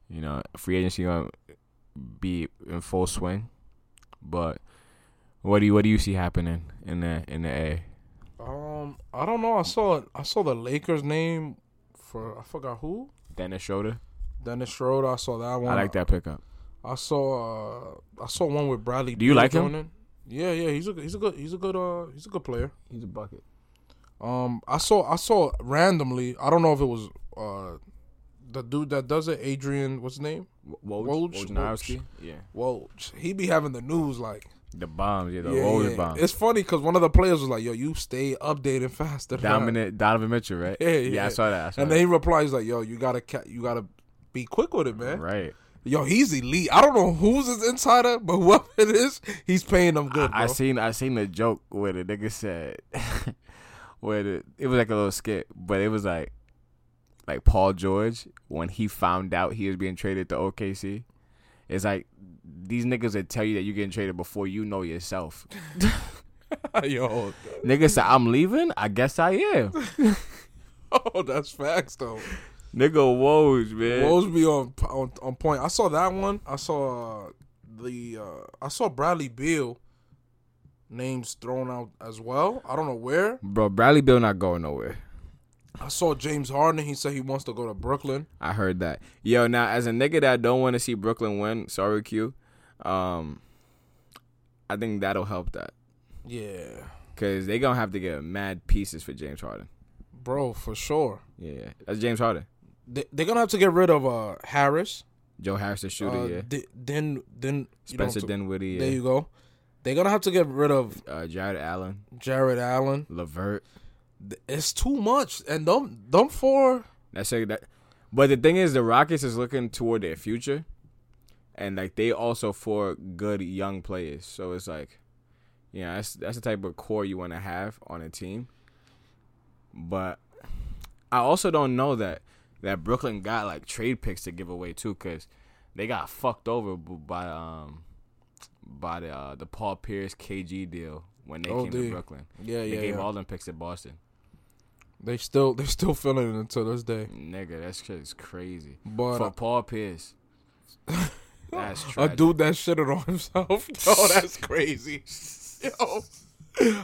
You know, free agency gonna be in full swing. But what do you what do you see happening in the in the A? Um, I don't know. I saw I saw the Lakers name for I forgot who. Dennis Schroeder. Dennis Schroeder. I saw that one. I like that pickup. I saw uh, I saw one with Bradley. Do you Beal like him? joining. Yeah, yeah. He's a he's a good he's a good uh he's a good player. He's a bucket. Um, I saw I saw randomly. I don't know if it was uh the dude that does it, Adrian. What's his name? Woj, Woj- Wojnarowski? Yeah. Well, he be having the news like The bombs, yeah, the yeah, Woj yeah. bombs. It's funny because one of the players was like, "Yo, you stay updated faster." than I." Dominant Donovan Mitchell, right? Yeah, I yeah. saw that. I saw And that. then he replies like, "Yo, you gotta ca- you gotta be quick with it, man. right. Yo, he's elite. I don't know who's his insider, but whoever it is, he's paying them good, I, I seen I seen the joke where the nigga said where the, it was like a little skit, but it was like like Paul George when he found out he was being traded to OKC. It's like these niggas that tell you that you're getting traded before you know yourself. Yo, Nigga said, I'm leaving? I guess I am. oh, that's facts though. Nigga Woj, man. Woj be on, on on point. I saw that one. I saw uh, the uh, I saw Bradley Beal names thrown out as well. I don't know where. Bro, Bradley Beal not going nowhere. I saw James Harden. He said he wants to go to Brooklyn. I heard that. Yo, now as a nigga that don't want to see Brooklyn win, sorry Q, um, I think that'll help that. Yeah, Cause they gonna have to get mad pieces for James Harden. bro, for sure. Yeah, that's James Harden. They, they're gonna have to get rid of uh Harris. Joe Harris the shooter, uh, yeah. Di- then then you know, Spencer so- Dinwiddie, There yeah. you go. They're gonna have to get rid of uh, Jarrett Allen, Jarrett Allen. Levert. It's too much, and them them four. That's it. That, but the thing is, the Rockets is looking toward their future, and like they also for good young players. So it's like, yeah, that's that's the type of core you want to have on a team. But I also don't know that that Brooklyn got like trade picks to give away too, because they got fucked over by um by the uh, the Paul Pierce KG deal when they Oh, came dude. to Brooklyn. Yeah, They yeah, gave yeah. all them picks to Boston. They still they still feeling it until this day. Nigga, that shit is crazy. But For uh, Paul Pierce. That's true. a dude that shitted on himself. Yo, that's crazy. Yo,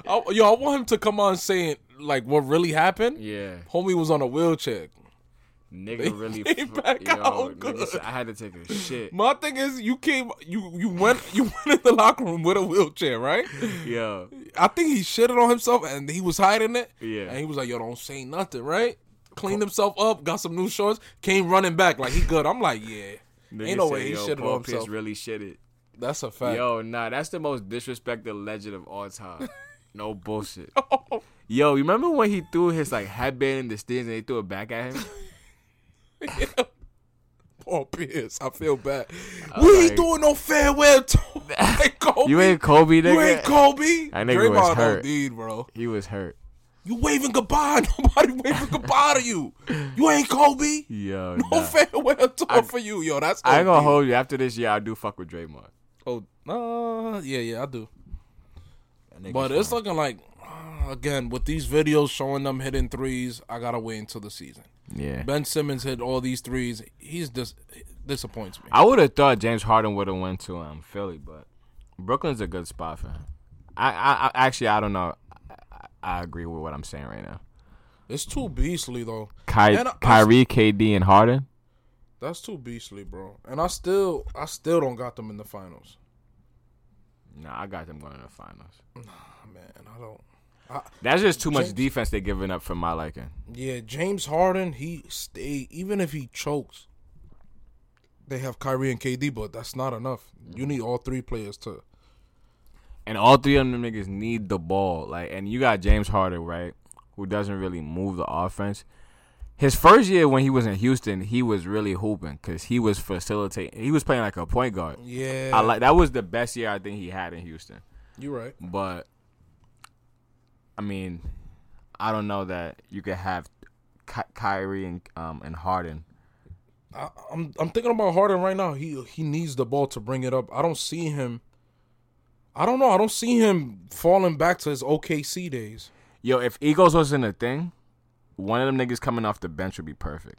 I, yo, I want him to come on saying like what really happened. Yeah. Homie was on a wheelchair. Nigga really came fu- back yo, out nigga said, I had to take a shit. My thing is, you came, you you went, you went in the locker room with a wheelchair, right? Yeah. I think he shitted on himself and he was hiding it. Yeah. And he was like, "Yo, don't say nothing, right?" Cleaned himself up, got some new shorts, came running back like he good. I'm like, yeah, Nigga ain't no way he shitted Paul on Pierce himself. really shitted. That's a fact. Yo, nah, that's the most disrespected legend of all time. no bullshit. Yo, you remember when he threw his like headband in the stands and they threw it back at him? Paul Pierce, I feel bad. We was ain't doing no farewell tour. Like Kobe. You ain't Kobe, nigga. You ain't Kobe. That nigga was Draymond hurt. OD'd, bro. He was hurt. You waving goodbye. Nobody waving goodbye to you. You ain't Kobe. Yo, No nah. farewell tour I- for you, yo. That's I ain't gonna hold you. After this year, I do fuck with Draymond. Oh, uh, yeah, yeah, I do. But it's fine. looking like, again, with these videos showing them hitting threes, I gotta wait until the season. yeah. Ben Simmons hit all these threes. He's dis- disappoints me. I would have thought James Harden would have went to um Philly, but Brooklyn's a good spot for him. I, I, I actually I don't know. I, I agree with what I'm saying right now. It's too beastly though. Ky- I- Kyrie, KD, and Harden. That's too beastly, bro. And I still, I still don't got them in the finals. Nah, I got them going to the finals. Ah, man, I don't. That's just too much defense they're giving up for my liking. Yeah, James Harden, he stay even if he chokes. They have Kyrie and KD, but that's not enough. You need all three players to. And all three of them niggas need the ball. Like, and you got James Harden, right, who doesn't really move the offense. His first year when he was in Houston, he was really hooping because he was facilitating. He was playing like a point guard. Yeah, I like that was the best year I think he had in Houston. You're right. But I mean, I don't know that you could have Ky- Kyrie and um and Harden. I, I'm I'm thinking about Harden right now. He he needs the ball to bring it up. I don't see him. I don't know. I don't see him falling back to his OKC days. Yo, if Eagles wasn't a thing, one of them niggas coming off the bench would be perfect.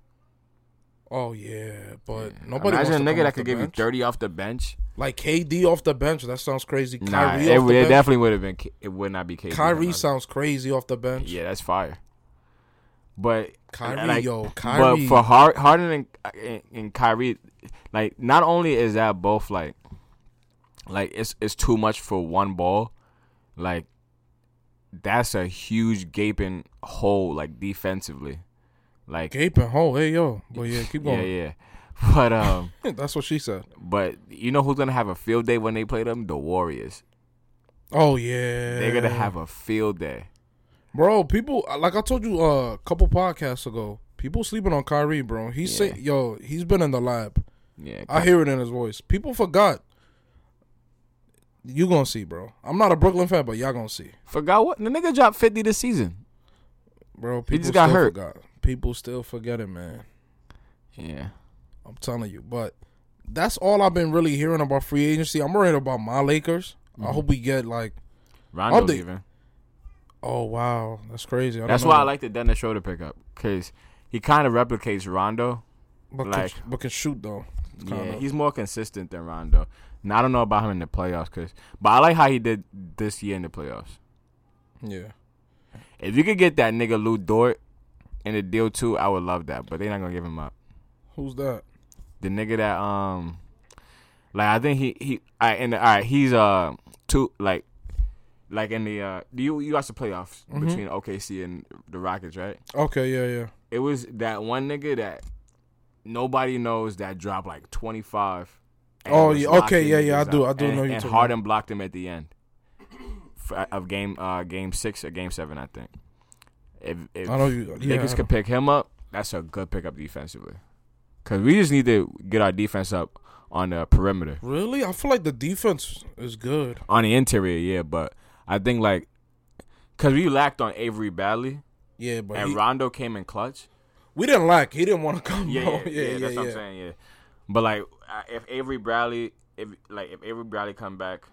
Oh yeah, but nobody Imagine a nigga that could give you thirty off the bench. Like KD off the bench. That sounds crazy. Nah, Kyrie it, off the it bench. definitely would have been. It would not be KD. Kyrie sounds crazy off the bench. Yeah, that's fire. But Kyrie, like, yo, Kyrie. but for Hard, Harden and, and, and Kyrie, like not only is that both like, like it's it's too much for one ball, like that's a huge gaping hole like defensively, like gaping hole. Hey yo, but yeah, keep going. yeah. Yeah. But um, That's what she said. but you know who's gonna have a field day when they play them? The Warriors. Oh yeah, They're gonna have a field day. bro. People like I told you uh, a couple podcasts ago. People sleeping on Kyrie, bro. He's Yeah. say, yo, he's been in the lab. Yeah, I hear it in his voice. People forgot. You gonna see, bro. I'm not a Brooklyn fan, but y'all gonna see, forgot what the nigga dropped fifty this season. bro. People just got hurt. Forgot. People still forget it, man. Yeah. I'm telling you. But that's all I've been really hearing about free agency. I'm worried about my Lakers. Mm-hmm. I hope we get like. Rondo Update. leaving. Oh wow, that's crazy. That's why I like the Dennis Schroeder pickup because he kind of replicates Rondo. But, like- can, but can shoot though. Yeah, Kinda. he's more consistent than Rondo. Now I don't know about him in the playoffs, cause but I like how he did this year in the playoffs. Yeah. If you could get that nigga Lu Dort in the deal too, I would love that. But they're not gonna give him up. Who's that? The nigga that um, like I think he he I and all right he's uh two like like in the uh do you you watch the playoffs Mhm. between OKC and the Rockets right? Okay, yeah, yeah. It was that one nigga that nobody knows that dropped like 25. Oh, yeah, okay, yeah, yeah, I do- I do and, know you And Harden blocked him at the end of game uh game six or game seven, I think. If if I know you. Yeah, Lakers could pick him up, that's a good pickup defensively. Cause we just need to get our defense up on the perimeter, really? I feel like the defense is good. on the interior, yeah. But I think like, cause we lacked on Avery badly, Yeah, but and he- Rondo came in clutch. we didn't lack. He didn't want to come. Yeah, yeah, yeah, yeah, that's what. I'm saying. Yeah, but like if Avery Bradley, if like if Avery Bradley come back,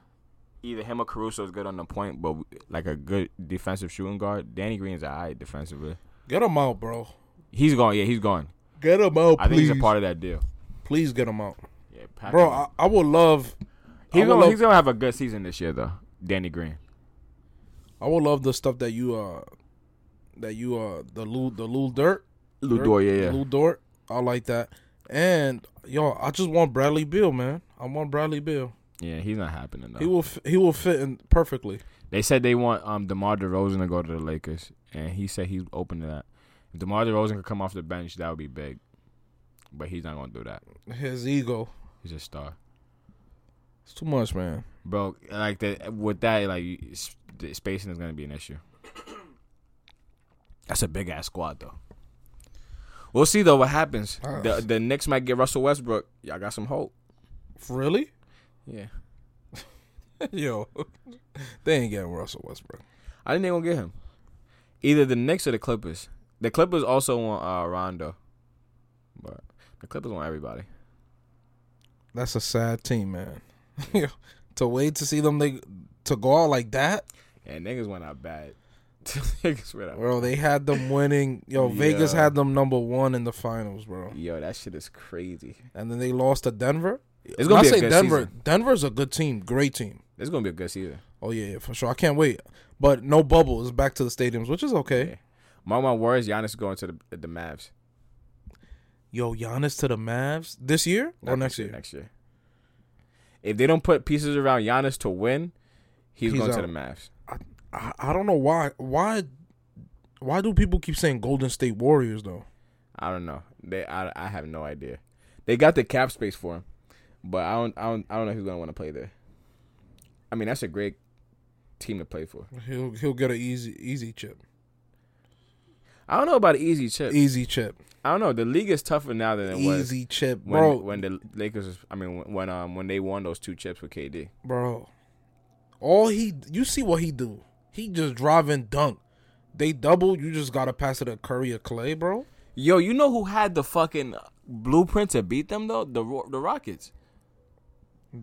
either him or Caruso is good on the point, but like a good defensive shooting guard. Danny Green's alright defensively. Get him out, bro. He's gone. Yeah, he's gone. Get him out, I think please. he's a part of that deal. please get him out, Yeah, Patrick- bro. I, I would love. he's gonna love, he's gonna have a good season this year though. Danny Green. I would love the stuff that you uh, that you uh, the Lou the Lou Dirt, Lou Dirt, Dort, yeah, yeah. Lu Dort. I like that. And yo, I just want Bradley Beal, man. I want Bradley Beal. Yeah, he's not happening though. He will f- he will fit in perfectly. They said they want um DeMar DeRozan to go to the Lakers, and he said he's open to that. If DeMar DeRozan could come off the bench, that would be big. But he's not gonna do that. His ego. He's a star. It's too much, man. bro. Like the with that, like the spacing is gonna be an issue. That's a big ass squad though. We'll see though what happens. Uh, The the Knicks might get Russell Westbrook. Y'all got some hope. Really? Yeah, Yo, they ain't getting Russell Westbrook. I think they gonna get him. Either the Knicks or the Clippers. The Clippers also want uh, Rondo, but the Clippers want everybody. That's a sad team, man. to wait to see them they to go out like that, And niggas went out bad. niggas went out. bro. They had them winning. Yo, Vegas had them number one in the finals, bro. Yo, that shit is crazy. And then they lost to Denver. It's gonna be I a say Denver. season. Denver's a good team, great team. It's gonna be a good season. Oh yeah, yeah, for sure. I can't wait. But no bubble is back to the stadiums, which is okay. Yeah. Mark my words, Giannis is going to the the Mavs. Yo, Giannis to the Mavs this year or next year? Next year. If they don't put pieces around Giannis to win, he's, He's going out. to the Mavs. I, I don't know why. Why? Why do people keep saying Golden State Warriors though? I don't know. They I, I have no idea. They got the cap space for him, but I don't I don't I don't know who's going to want to play there. I mean, that's a great team to play for. He'll he'll get an easy easy chip. I don't know about an easy chip. Easy chip. I don't know. The league is tougher now than it was Easy chip, when bro. when the Lakers. was- I mean, when- when um when they won those two chips with KD. bro. All he you see what he do. He just drive and dunk. They double, you just gotta pass it to Curry or Clay, bro. Yo, you know who had the fucking blueprint to beat them though? The the Rockets.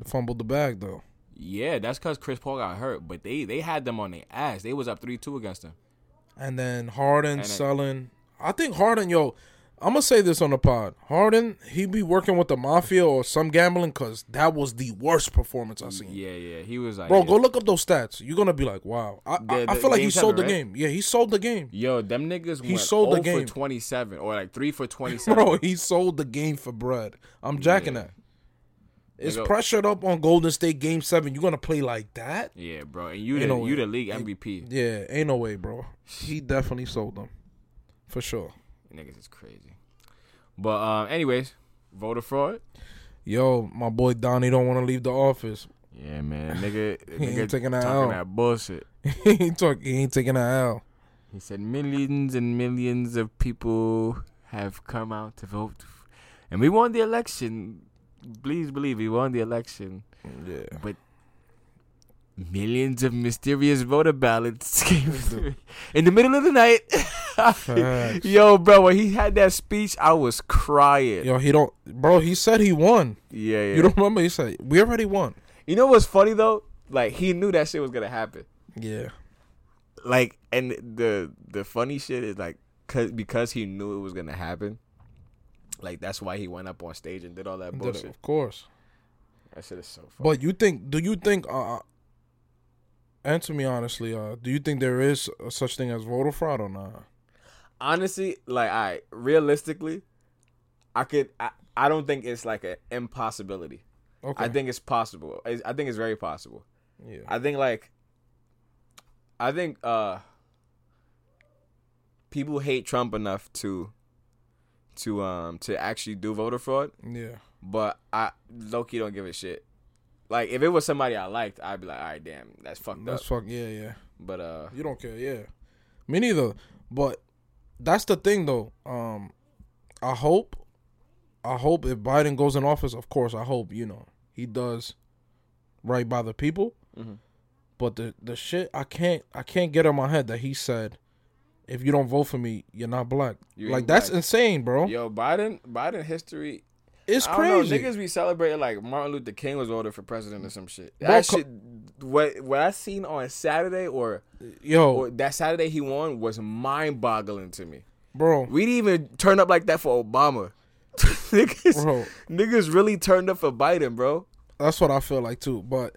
Fumbled the bag though. Yeah, that's because Chris Paul got hurt, but they they had them on their ass. They was up three two against them. And then Harden And selling. I think Harden, yo, I'm gonna say this on the pod. Harden, he be working with the mafia or some gambling because that was the worst performance I seen. Yeah, yeah. He was like, Bro, yeah. go look up those stats. You're gonna be like, wow. I, I, The- I feel like he sold the right? game. Yeah, he sold the game. Yo, them niggas He sold the oh game. for 27 or like 3 for 27. Bro, he sold the game for bread. I'm jacking Yeah. that. It's Nigga- pressured up on Golden State Game Seven. You gonna play like that? Yeah, bro. And you Ain't the, no you way. the league MVP. Yeah, ain't no way, bro. He definitely sold them, for sure. Niggas is crazy. But um anyways, voter fraud. Yo, my boy Donnie don't want to leave the office. Yeah, man. Nigga, He ain't nigga taking that talking L. that bullshit. he ain't. He ain't taking that L. He said millions and millions of people have come out to vote, and we won the election. Please believe he won the election. Yeah. Millions of mysterious voter ballots came through in the middle of the night. Yo, bro, when he had that speech, I was crying. Yo, he don't, bro. He said he won. yeah, yeah. You don't remember? He said we already won. You know what's funny though? Like he knew that shit was gonna happen. Yeah. Like, and the the funny shit is like, cause because he knew it was gonna happen. Like that's why he went up on stage and did all that Did it, bullshit. Of course. That shit is so funny. But you think? Do you think? Uh, answer me honestly. Uh, do you think there is a such thing as voter fraud or not? honestly, like I realistically, I could. I, I don't think it's like an impossibility. Okay. I think it's possible. I I think it's very possible. Yeah. I think like I think uh people hate Trump enough to to um to actually do voter fraud, yeah. but I Loki don't give a shit. Like if it was somebody I liked, I'd be like, all right, damn, that's fucked That's up. fuck. Yeah. Yeah. But uh, You don't care. Yeah. Me neither. But that's the thing, though. Um, I hope. I hope if Biden goes in office, of course, I hope you know he does right by the people. Mhm. But the the shit I can't I can't get in my head that he said, if you don't vote for me, you're not black. You like that's black. insane, bro. yo, Biden, Biden history. It's I don't know, crazy. niggas be celebrating like Martin Luther King was voted for president or some shit. Bro, That shit, what what I seen on Saturday or Yo, or that Saturday he won was mind boggling to me. bro, We didn't even turn up like that for Obama. niggas, bro. niggas really turned up for Biden, bro. That's what I feel like too. But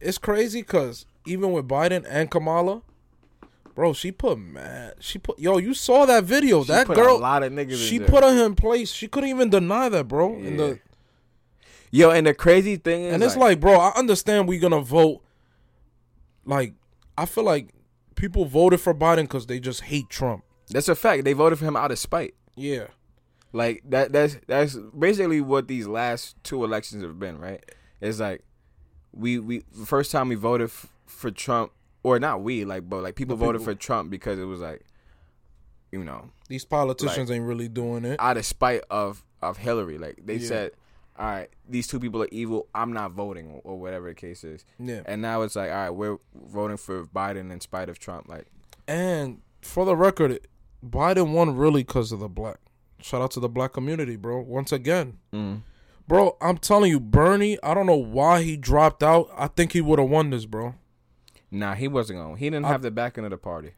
it's crazy because even with Biden and Kamala, bro, she put mad. She put yo. You saw that video? She that put girl, a lot of niggas. she put her in place. She couldn't even deny that, bro. And Yeah. the yo, and the crazy thing is, and it's like, bro, I understand we gonna vote. Like, I feel like people voted for Biden because they just hate Trump. that's a fact. They voted for him out of spite. Yeah, Like that. That's that's basically what these last two elections have been, right? It's like we we first time we voted f- for Trump, or not we, like, but like people The voted people- for Trump because it was like, you know, these politicians ain't really doing it. out of spite of of Hillary. Like they Yeah. said, all right, these two people are evil. I'm not voting, or whatever the case is. Yeah, And now it's like, all right, we're voting for Biden in spite of Trump. Like, and for the record, Biden won really because of the black. Shout out to the black community, bro. Once again. Mm. Bro, I'm telling you, Bernie, I don't know why he dropped out. I think he would have won this, bro. Nah, he wasn't going. He didn't I- have the backing of the party.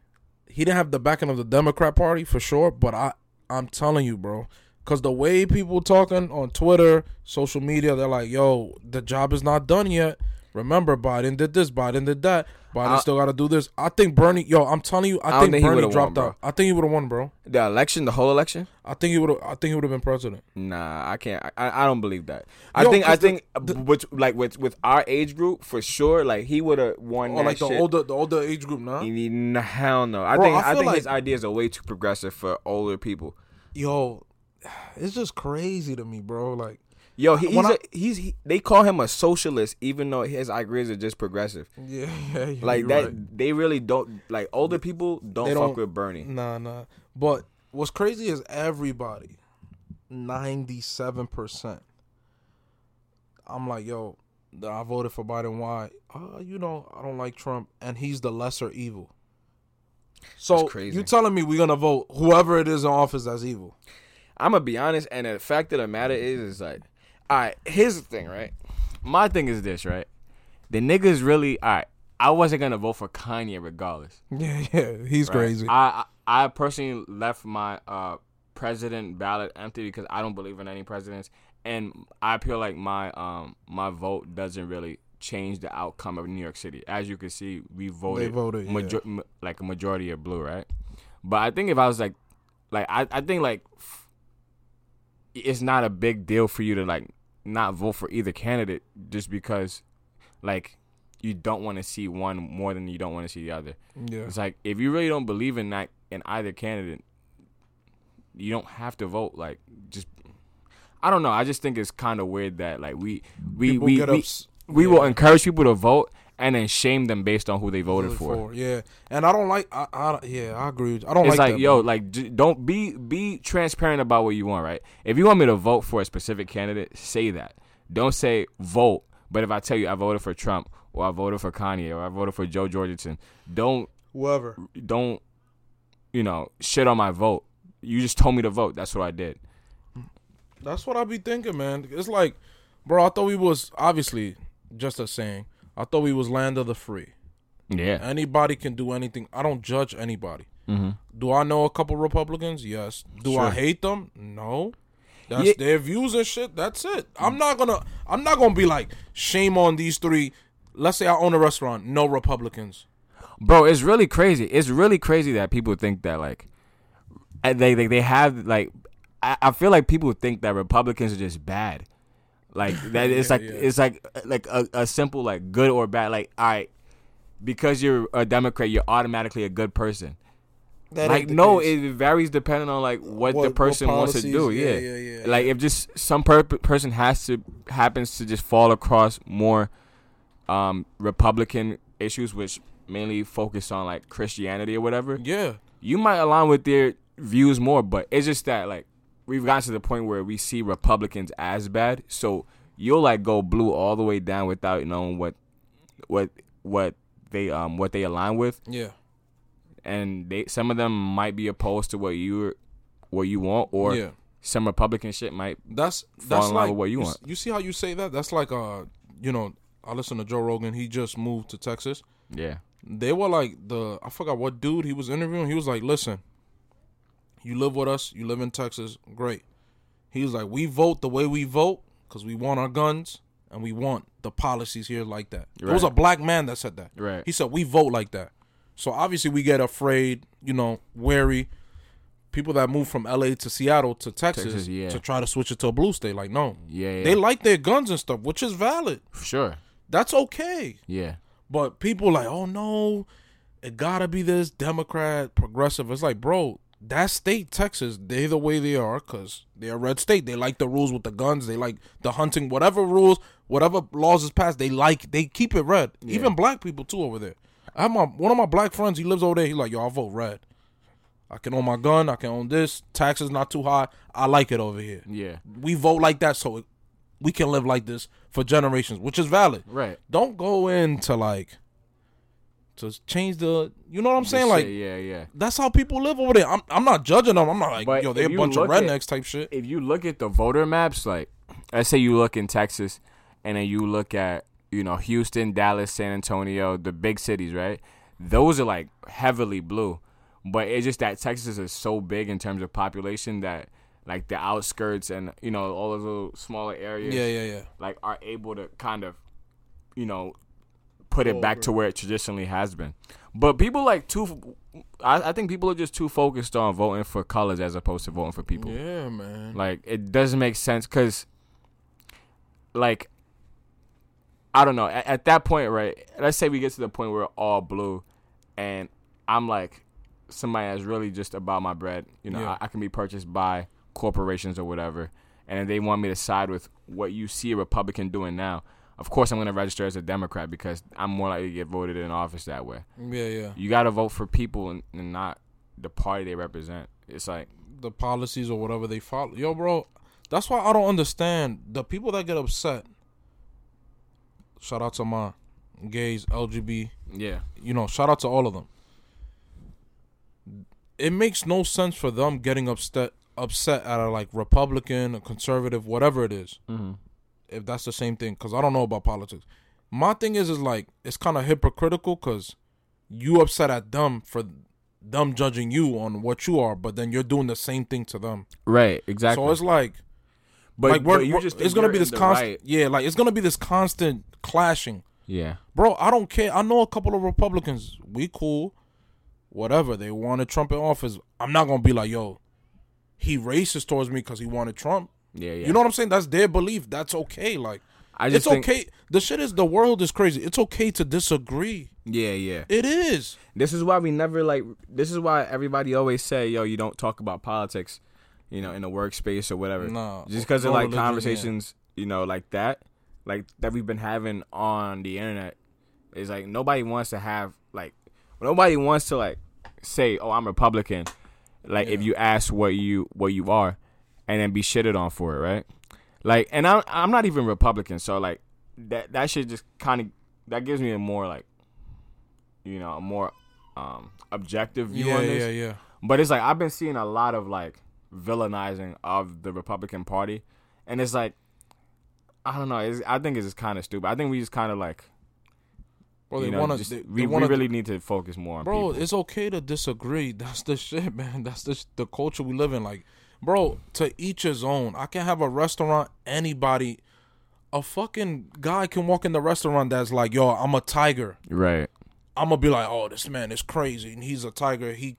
He didn't have the backing of the Democrat Party for sure, but I I'm telling you, bro, cuz the way people talking on Twitter, social media, they're like, "Yo, the job is not done yet." Remember, Biden did this, Biden did that. Biden I- still got to do this. I think Bernie, yo, I'm telling you, I, I think, think he Bernie dropped won, out. I think he would have won, bro. The election, the whole election. I think he would. I think he would have been president. Nah, I can't. I, I don't believe that. I Yo, think. I 'cause the- think. with like with with our age group for sure. Like he would have won. Or that like the shit. older, the older age group, nah. He need- nah, hell no. I Bro, think. I I, think like- his ideas are way too progressive for older people. Yo, it's just crazy to me, bro. Like, Yo, he, he's, When I- a, he's he, they call him a socialist, even though his ideas are just progressive. yeah, yeah, yeah Like that, right. they really don't like older people. Don't They fuck don't- with Bernie. Nah, nah. But what's crazy is everybody, ninety-seven percent. I'm like, yo, I voted for Biden. Why? Uh, you know, I don't like Trump, and he's the lesser evil. So you telling me we're gonna vote whoever it is in office that's evil? I'm gonna be honest, and the fact of the matter is, is like, all right. Here's the thing, right? My thing is this, right? The niggas really, all right. I wasn't gonna vote for Kanye regardless. Yeah, yeah, he's right? crazy. I, I I personally left my uh president ballot empty because I don't believe in any presidents, and I feel like my um my vote doesn't really change the outcome of New York City. As you can see, we voted, voted, major- m- like a majority of blue, right? But I think if I was like, like I, I think like f- it's not a big deal for you to like not vote for either candidate just because like you don't want to see one more than you don't want to see the other. Yeah. It's like if you really don't believe in that in either candidate, you don't have to vote. Like just I don't know. I just think it's kind of weird that like we we People we get we, ups- we yeah. will encourage people to vote and then shame them based on who they voted for. Yeah, and I don't like. I, I yeah, I agree. I don't like. It's like, like, that, yo, bro. like j- don't be be transparent about what you want, right? If you want me to vote for a specific candidate, say that. Don't say vote. But if I tell you I voted for Trump or I voted for Kanye or I voted for Jo Jorgensen, don't whoever. don't you know shit on my vote. You just told me to vote. That's what I did. That's what I be thinking, man. It's like, bro, I thought we was obviously just a saying. I thought we was land of the free. Yeah. Anybody can do anything. I don't judge anybody. Mm-hmm. Do I know a couple Republicans? Yes. Do I hate them? No. That's Yeah. their views and shit. That's it. I'm not gonna. I'm not gonna be like shame on these three. Let's say I own a restaurant. No Republicans. Bro, it's really crazy. It's really crazy that people think that like uh, they they, they have like I, I feel like people think that Republicans are just bad. Like that it's Yeah, like yeah. it's like like a, a simple like good or bad like all right because you're a Democrat you're automatically a good person. That like no, case. it varies depending on like what, What- the what person wants to do. yeah, Yeah, yeah, yeah, Like if just some per- person has to happens to just fall across more um Republican issues, which mainly focus on like Christianity or whatever. yeah. You might align with their views more, but it's just that like we've gotten to the point where we see Republicans as bad, so you'll like go blue all the way down without knowing what what what they um what they align with Yeah. and they some of them might be opposed to what you what you want, or yeah. some Republican shit might. That's fall that's in line like with what you s- want. You see how you say that? That's like uh, you know, I listen to Joe Rogan. He just moved to Texas. Yeah, They were like the I forgot what dude he was interviewing. He was like, "Listen, you live with us. You live in Texas. Great." He was like, "We vote the way we vote because we want our guns and we want the policies here like that." It was a black man that said that. Right. He said, "We vote like that." So obviously we get afraid, you know, wary. People that move from LA to Seattle to Texas, Texas, yeah. to try to switch it to a blue state, like no, yeah, yeah. they like their guns and stuff, which is valid. sure. That's okay. Yeah, But people like, oh no, it gotta be this Democrat, progressive. It's like, bro, that state, Texas, they the way they are because they're a red state. They like the rules with the guns. They like the hunting. Whatever rules, whatever laws is passed, they like. They keep it red. Even black people too over there. I have my one of my black friends. He lives over there. He's like, yo, I vote red. I can own my gun. I can own this. Taxes not too high. I like it over here. yeah, We vote like that, so we can live like this for generations, which is valid right. don't go into like to change the you know what I'm saying The like yeah, yeah. that's how people live over there I'm I'm not judging them I'm not like But yo they're if a you bunch of look at- rednecks type shit If you look at the voter maps, like let's say you look in Texas, and then you look at you know Houston, Dallas, San Antonio, the big cities, right? Those are like heavily blue, but it's just that Texas is so big in terms of population that like the outskirts and you know all those little smaller areas. yeah yeah yeah like are able to kind of, you know, put it back to where it traditionally has been. But people like too, I, I think people are just too focused on voting for colors as opposed to voting for people. yeah man Like it doesn't make sense because, like, I don't know. At, at that point, right? Let's say we get to the point where we're all blue, and I'm like somebody that's really just about my bread. You know, Yeah. I, I can be purchased by corporations or whatever, and they want me to side with what you see a Republican doing now. Of course, I'm going to register as a Democrat because I'm more likely to get voted in office that way. yeah yeah You got to vote for people and, and not the party they represent. It's like, the policies or whatever they follow yo bro that's why I don't understand the people that get upset shout out to my gays LGB yeah, you know, shout out to all of them. It makes no sense for them getting upset upset at a like Republican or conservative, whatever it is, mm-hmm. If that's the same thing. Because I don't know about politics. My thing is, is like it's kind of hypocritical because you upset at them for them judging you on what you are, but then you're doing the same thing to them. Right. Exactly. So it's like, but, like we're, but we're- it's gonna be this constant, right- yeah, like it's gonna be this constant clashing, Yeah. bro. I don't care. I know a couple of Republicans. We cool, whatever. They wanted Trump in office. I'm not gonna be like, yo, he racist towards me because he wanted Trump. Yeah. Yeah. You know what I'm saying? That's their belief. That's okay. Like I it's just think, okay. The shit is the world is crazy. It's okay to disagree. Yeah. Yeah. It is. This is why we never like. This is why everybody always say, "Yo, you don't talk about politics," you know, in the workspace or whatever. No, just because of like religion, yeah. conversations, you know, like that, like that we've been having on the internet. Is like nobody wants to have like nobody wants to like say, "Oh, I'm Republican." Like if you ask what you what you are, and then be shitted on for it, right? Like, and I'm I'm not even Republican, so like that that shit just kind of that gives me a more like, you know, a more um objective view Yeah, on this. yeah, yeah. yeah. But it's like I've been seeing a lot of like villainizing of the Republican Party, and it's like I don't know. It's, I think it's just kind of stupid. I think we just kind of like Bro, you they know, want just- to. we, we really need to focus more on bro. people. It's okay to disagree. That's the shit, man. That's the the culture we live in. Like, bro, to each his own. I can have a restaurant. Anybody, a fucking guy can walk in the restaurant that's like, yo, I'm a tiger. Right. I'm gonna be like, oh, this man is crazy, and he's a tiger. He,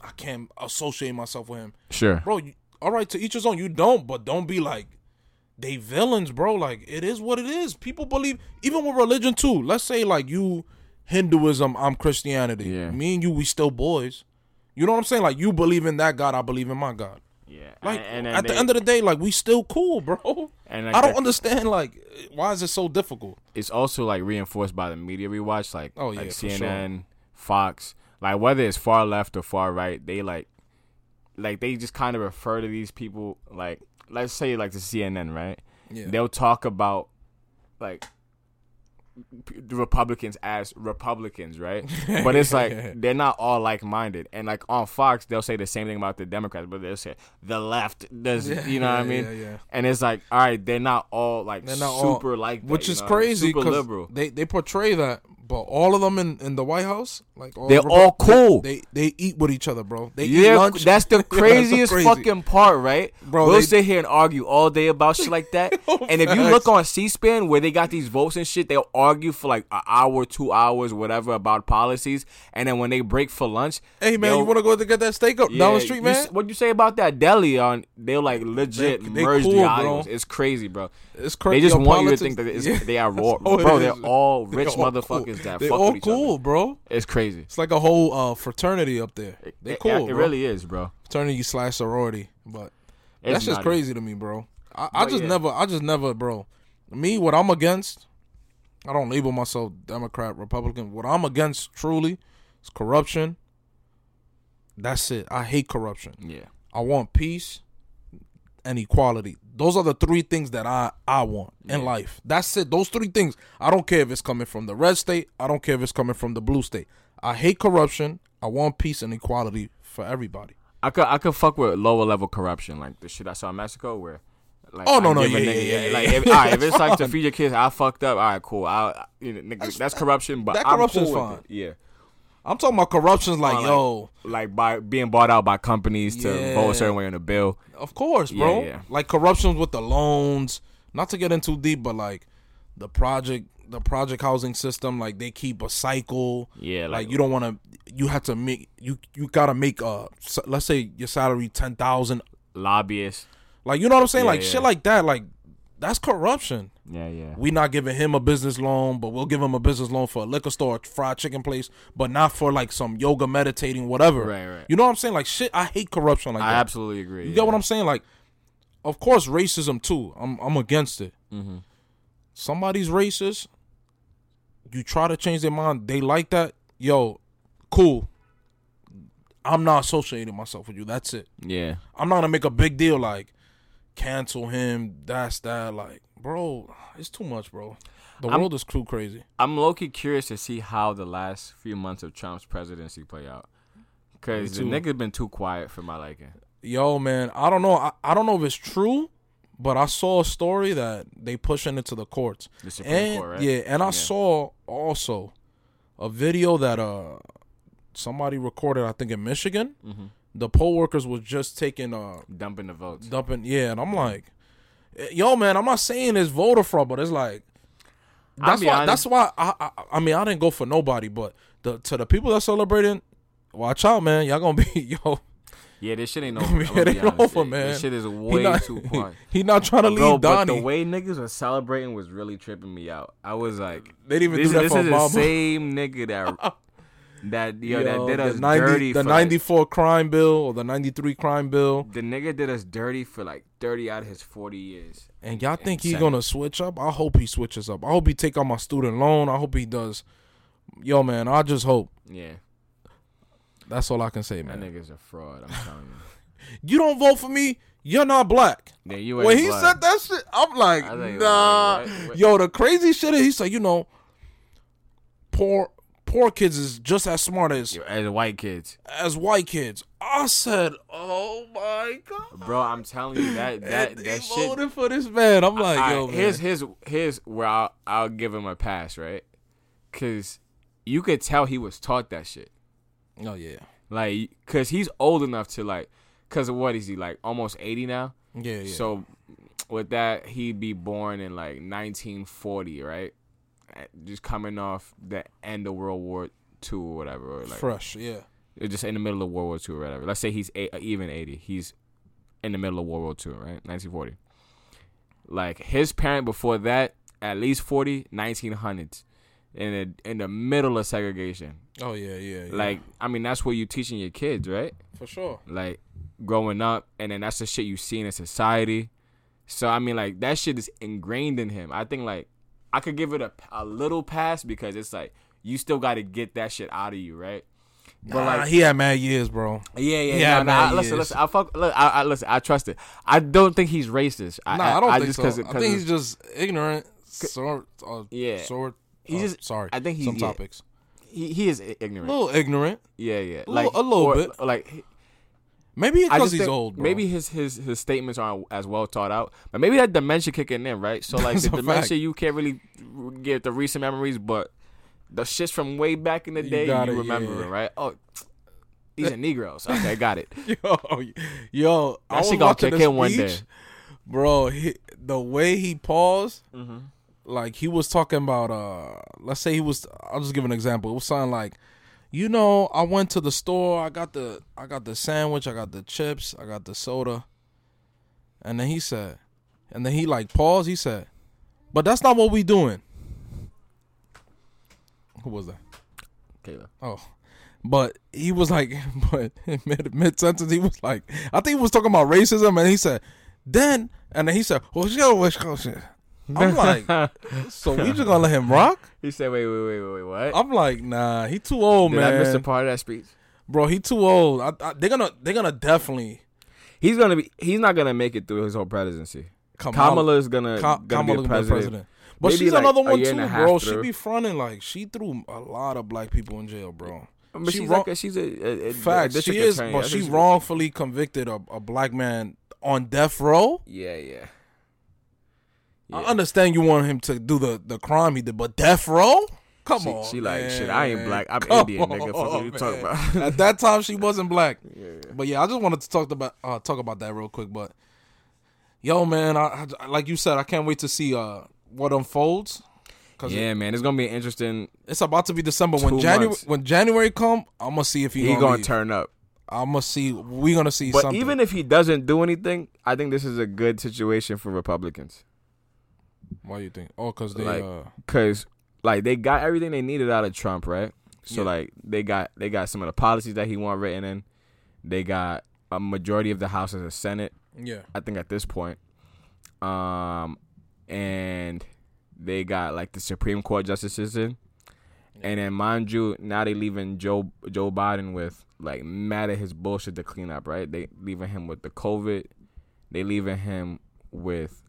I can't associate myself with him, Sure. bro. You, all right, to each his own. You don't, but don't be like. They villains, bro. Like it is what it is. People believe, even with religion too. Let's say like you, Hinduism, I'm Christianity. Yeah. Me and you, we still boys. You know what I'm saying? Like you believe in that God, I believe in my God. Yeah. Like and, then at the end of the day, like we still cool, bro. and like I don't understand like why is it so difficult? it's also like reinforced by the media we watch, like Oh, yeah, like for sure. CNN, Fox, like whether it's far left or far right, they like, like they just kind of refer to these people like, let's say like the CNN, right? Yeah. They'll talk about like the Republicans as Republicans, right? But it's like they're not all like minded, and like on Fox, they'll say the same thing about the Democrats, but they'll say the left does, Yeah, you know what I mean? yeah, yeah. And it's like, all right, they're not all like not all- super like that, Which is know, crazy super liberal. they they portray that, but all of them in, in the White House, like all They're the all cool. They, they eat with each other, bro. They eat Yeah, lunch. that's the craziest crazy. fucking part, right? Bro, we'll they- sit here and argue all day about shit like that. and if you look on C-SPAN where they got these votes and shit, they'll argue for like an hour, two hours, whatever about policies. And then when they break for lunch, Hey man, you want to go to get that steak up down the street, man? s- What you say about that deli on? They'll like legit They- they merge cool, the bro. It's crazy, bro. It's They just want you to think that it's, Yeah. they are raw, it bro. They're all They're rich all motherfuckers cool. that They're fuck all cool, other. bro. It's crazy. It's like a whole uh, fraternity up there. They It- cool, It, it really is, bro. fraternity slash sorority, but It's that's just crazy to me, bro. I, I just yeah. never, I just never, bro. Me, what I'm against, I don't label myself Democrat, Republican. What I'm against truly is corruption. That's it. I hate corruption. Yeah. I want peace and equality. Those are the three things that I I want in life. That's it. Those three things. I don't care if it's coming from the red state. I don't care if it's coming from the blue state. I hate corruption. I want peace and equality for everybody. I could I could fuck with lower level corruption like the shit I saw in Mexico where. Like, Oh, no, no, yeah, nigga- yeah, yeah, Like, if, all right, if it's like to feed your kids, I fucked up. All right, cool. I, you know, nigga, that's, corruption, but that I'm corruption's cool fine. Yeah, I'm talking about corruption's like, like, yo, like by being bought out by companies to Yeah. vote a certain way on the bill. of course, bro. Yeah, yeah. Like corruptions with the loans. Not to get in too deep, but like the project, the project housing system. Like they keep a cycle. Yeah, like, like, you don't want to. You have to make you. You gotta make a Let's say your salary ten thousand. lobbyists. Like you know what I'm saying? Yeah, like yeah. shit like that. Like that's corruption. Yeah, yeah. We not giving him a business loan, but we'll give him a business loan for a liquor store, a fried chicken place, but not for like some yoga, meditating, whatever. Right, right. You know what I'm saying? Like shit. I hate corruption like I that. absolutely agree. You get what I'm saying? Like, of course, racism too. I'm I'm against it. Mm-hmm. Somebody's racist. You try to change their mind. They like that. Yo, cool. I'm not associating myself with you. That's it. Yeah, I'm not gonna make a big deal like cancel him. That's that. Like, bro, it's too much, bro. The I'm- world is too crazy. I'm low key curious to see how the last few months of Trump's presidency play out. Cause the Me too. nigga been too quiet for my liking. Yo, man, I don't know. I, I don't know if it's true, but I saw a story that they pushing it to the courts. The Supreme and Court, right? yeah, and I saw also a video that uh somebody recorded. I think in Michigan, Mm-hmm. The poll workers was just taking uh Dumping the votes. dumping. Yeah, and I'm like, eh, yo, man, I'm not saying it's voter fraud, but it's like that's why. honest. That's why. I, I I mean, I didn't go for nobody, but the to the people that celebrating, watch out, man. Y'all gonna be yo. Yeah, this shit ain't over. Yeah, it ain't over, man. This shit is He way not, too far. he not trying to leave Bro, but the way niggas were celebrating was really tripping me out. I was like, they didn't even this, do that this for is the same nigga that that yo, that did us the 90, dirty. the for like- 94 crime bill or the 93 crime bill. the nigga did us dirty for like thirty out of his forty years. And y'all think he's Insane. gonna switch up? I hope he switches up. I hope he take out my student loan. I hope he does. Yo, man, I just hope. Yeah, That's all I can say, man. that nigga's a fraud. I'm telling you. You don't vote for me, you're not black. Yeah, you When he black. said that shit, I'm like, was like, nah. what- what- Yo, the crazy shit is he said, you know, poor poor kids is just as smart as as white kids, as white kids. I said, oh my god, bro. I'm telling you that that that shit. voted for this man. I'm like, Alright, yo, man. here's here's here's where I'll I'll give him a pass, right? Cause you could tell he was taught that shit. oh yeah, Like, cause he's old enough to like, cause of what is he like? Almost eighty now. yeah, yeah. So with that, he'd be born in like 1940, right? Uh, Just coming off the end of World War II or whatever, or like fresh, yeah. just in the middle of World War II or whatever. Let's say he's eight, even 80. He's in the middle of World War II, right? 1940. Like his parent before that, at least 40, 1900s. In the in the middle of segregation. Oh yeah, yeah, yeah. Like, I mean, that's what you teaching your kids, right? for sure. like growing up and then that's the shit you see in society so i mean like that shit is ingrained in him i think like i could give it a, a little pass because it's like you still got to get that shit out of you right but Nah, like he had mad years, bro. yeah yeah, Yeah, nah, nah, I- listen listen i fuck look I, I listen i trust it i don't think he's racist i, Nah, I, don't think just so. 'cause it- I 'cause think he's just ignorant. Sort, uh, Yeah. sort. He's uh, just- sorry. I think he- some yeah. topics he, he is ignorant. A little ignorant. yeah yeah a like little- a little or- bit. like Maybe I because he's old. Bro. Maybe his his his statements aren't as well thought out, but maybe that dementia kicking in, right? So like That's the dementia, fact. you can't really get the recent memories, but the shits from way back in the You day, you, got it, remember, yeah. it, right? Oh, these are Negroes. Okay, got it. yo, yo, I That was shit gonna kick in one day. bro. He, the way he paused, Mm-hmm. like he was talking about. uh Let's say he was. I'll just give an example. It was something like, you know, I went to the store. I got the, I got the sandwich. I got the chips. I got the soda. And then he said, and then he like paused. He said, but that's not what we doing. Who was that? Kayla. Oh, but he was like, but mid mid sentence, he was like, I think he was talking about racism, and he said, then, and then he said, oh, well, she got West Coast. shit." I'm like, so we just gonna let him rock? he said, "Wait, wait, wait, wait, wait, what?" I'm like, nah, he too old, Did I miss a part of that speech? Bro, he too old. I, I, they're gonna, they're gonna definitely He's gonna be. He's not gonna make it through his whole presidency. Kamala, Kamala's gonna Ka- gonna Kamala be a president. But Maybe she's like another one too, a bro. She be fronting like she threw a lot of black people in jail, bro. But She she's wrong- like a, she's a, a, a Facts, district she is, attorney. but she wrongfully convicted a, a black man on death row. Yeah, yeah. I understand you want him to do the, the crime he did, but death row? Come She- on. she like, man. shit, I ain't black. I'm Come Indian, nigga. Fuck what on, you talking about? At that time, she wasn't black. Yeah, yeah. But yeah, I just wanted to talk about uh, talk about that real quick. But yo, man, I, I- like you said, I can't wait to see uh, what unfolds. Yeah, man, it's gonna be interesting. it's about to be December. When January months. when January come, I'm gonna see if he, He gonna, gonna turn up. I'm gonna see. We gonna see But something. even if he doesn't do anything, I think this is a good situation for Republicans. Why you think? Oh, cause they Like- uh, Cause like they got everything they needed out of Trump, right? So Yeah. like they got they got some of the policies that he want written in. They got a majority of the House as a Senate. yeah, I think at this point. Um, and they got like the Supreme Court justices in, and then mind you, now they leaving Joe Joe Biden with like mad at his bullshit to clean up. Right? They leaving him with the COVID. They leaving him with.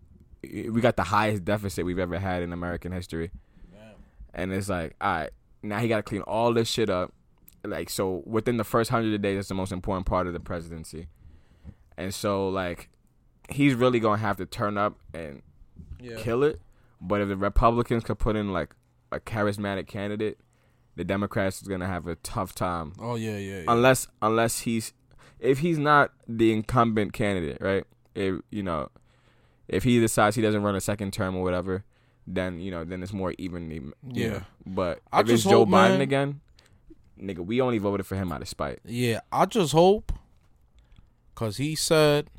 We got the highest deficit we've ever had in American history, and it's like, all right, now he got to clean all this shit up. Like so, within the first hundred days, that's the most important part of the presidency. And so like he's really gonna have to turn up and yeah. kill it. But if the Republicans could put in like a charismatic candidate the Democrats is gonna have a tough time Oh yeah, yeah. yeah. unless unless he's if he's not the incumbent candidate, right? If you know, if he decides he doesn't run a second term or whatever, then you know, then it's more evenly. Yeah. know. But I if it's Joe hope, Biden man- again, nigga, we only voted for him out of spite. Yeah, I just hope, cause he said,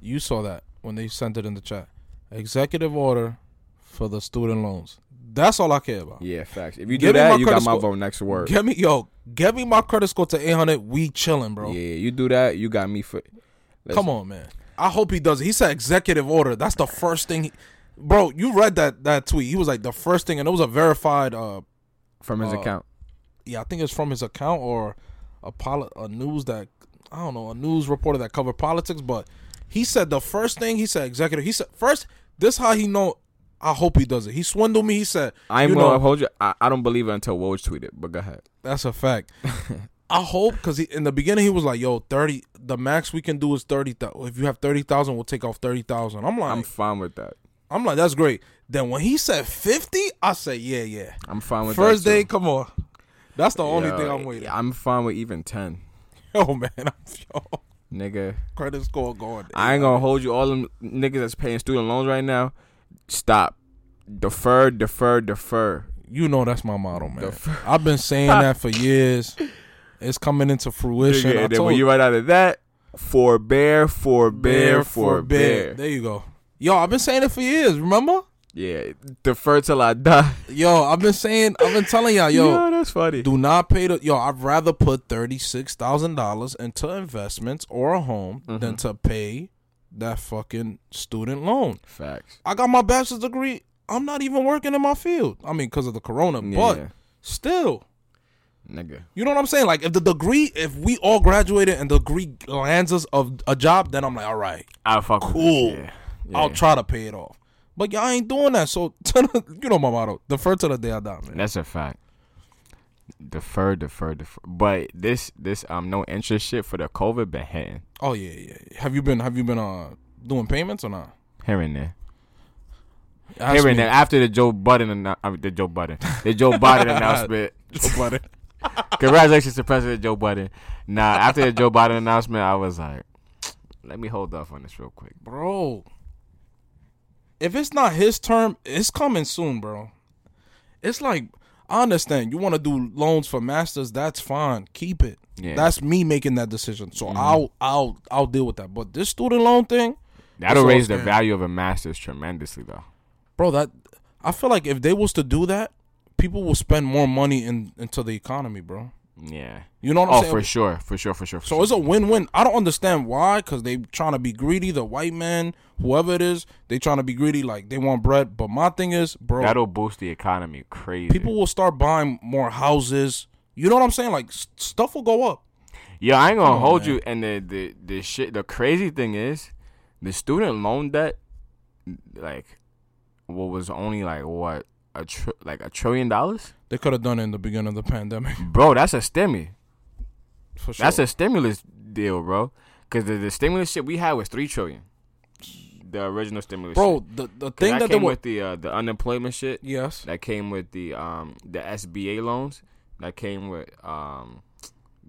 you saw that when they sent it in the chat. Executive order for the student loans. That's all I care about. Yeah, facts. If you do that, you got credit my score. vote next word. Get me, yo, get me my credit score to eight hundred. We chilling, bro. Yeah, you do that, you got me for. Come on, man. I hope he does it. He said executive order. That's the first thing. He, bro, you read that that tweet? He was like the first thing, and it was a verified. uh from his uh, account. Yeah, I think it's from his account or a poli- a news that I don't know a news reporter that covered politics. But he said the first thing he said executive. He said first. This how he know. I hope he does it. He swindled me. He said I'm you gonna know- hold you. I, I don't believe it until Woj tweeted, but go ahead. That's a fact. I hope because in the beginning he was like, "Yo, thirty. The max we can do is thirty thousand. If you have thirty thousand, we'll take off thirty thousand. I'm like, I'm fine with that. I'm like, that's great. Then when he said fifty, I said, yeah, yeah. I'm fine with First that day, too. come on. That's the only Yo, thing I'm waiting. I'm fine with even ten, Yo, man, I'm yo, nigga. credit score going. I ain't gonna hold you. All them niggas that's paying student loans right now, stop. Defer, defer, defer. You know that's my motto, man. The I've been saying that for years. It's coming into fruition. And then told when you right out of that, forbear, forbear, bear forbear. There you go. Yo, I've been saying it for years. Remember? Yeah, defer till I die. Yo, I've been saying, I've been telling y'all, yo, Yo, that's funny. do not pay the. Yo, I'd rather put thirty six thousand dollars into investments or a home Mm-hmm. than to pay that fucking student loan. Facts. I got my bachelor's degree. I'm not even working in my field. I mean, because of the corona, but still, nigga. you know what I'm saying? Like, if the degree, if we all graduated and the degree lands us of a job, then I'm like, all right, I fuck Cool. Yeah. yeah. I'll try to pay it off. But y'all ain't doing that. So, you know my motto: defer to the day I die, man. That's a fact. Defer, defer, defer. But this, this um, no interest shit for the COVID been hitting Oh yeah, yeah. yeah. Have you been? Have you been uh doing payments or not? here and there. Ask Here me. and there. After the Joe Budden, annou- I mean, the Joe Budden, the Joe Biden announcement. Joe Budden. Congratulations to President Joe Biden. Nah, after the Joe Biden announcement, I was like, let me hold off on this real quick. bro. If it's not his term, it's coming soon, bro. It's like I understand you want to do loans for masters. That's fine. Keep it. Yeah. That's me making that decision. So mm-hmm. I'll I'll I'll deal with that. But this student loan thing, That'll raise the value of a master's tremendously, though. bro. That I feel like if they was to do that, people will spend more money in into the economy, bro. Yeah. You know what I'm Oh, saying? for sure, for sure, for sure. For So sure. it's a win-win. I don't understand why, because they trying to be greedy. The white man, whoever it is, they trying to be greedy. Like they want bread. But my thing is, bro, That'll boost the economy crazy. people will start buying more houses. You know what I'm saying? Like stuff will go up. Yeah, I ain't gonna on, hold man. you. And the, the the shit, the crazy thing is, the student loan debt, like, what was only like what a tr- like a trillion dollars, They could have done it in the beginning of the pandemic. bro. That's a stimmy. Sure. That's a stimulus deal, bro. Because the, the stimulus shit we had was three trillion. The original stimulus, bro. shit. The the thing that that came were with the uh, the unemployment shit. yes. That came with the um the SBA loans. That came with um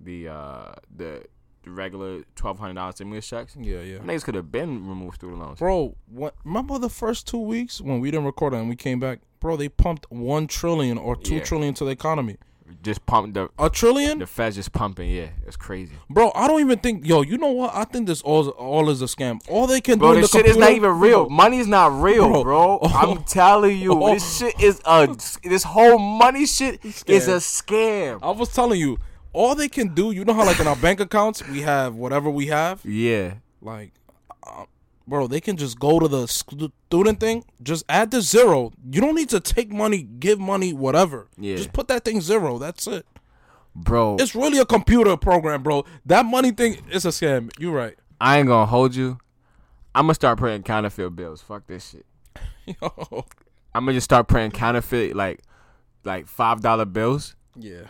the uh the, the regular twelve hundred dollars stimulus checks. Yeah, yeah. Niggas could have been removed student loans. Bro, what, remember the first two weeks when we didn't record it and we came back? Bro, they pumped one trillion or two Yeah. trillion to the economy. Just pumped the A trillion? the Feds just pumping. Yeah, it's crazy. Bro, I don't even think. Yo, you know what? I think this all all is a scam. All they can Bro, do in this the shit is not computer- even real. Money's not real, Bro. bro. Oh. I'm telling you, Oh. this shit is a. This whole money shit is a scam. I was telling you, all they can do. You know how like in our bank accounts we have whatever we have. Yeah, Like, uh, bro, they can just go to the student thing. Just add the zero. You don't need to take money, give money, whatever. Yeah. Just put that thing zero. That's it. bro. It's really a computer program, bro. That money thing is a scam. You're right. I ain't gonna hold you. I'm gonna start printing counterfeit bills. Fuck this shit. Yo. I'm gonna just start printing counterfeit like, like five dollar bills, Yeah.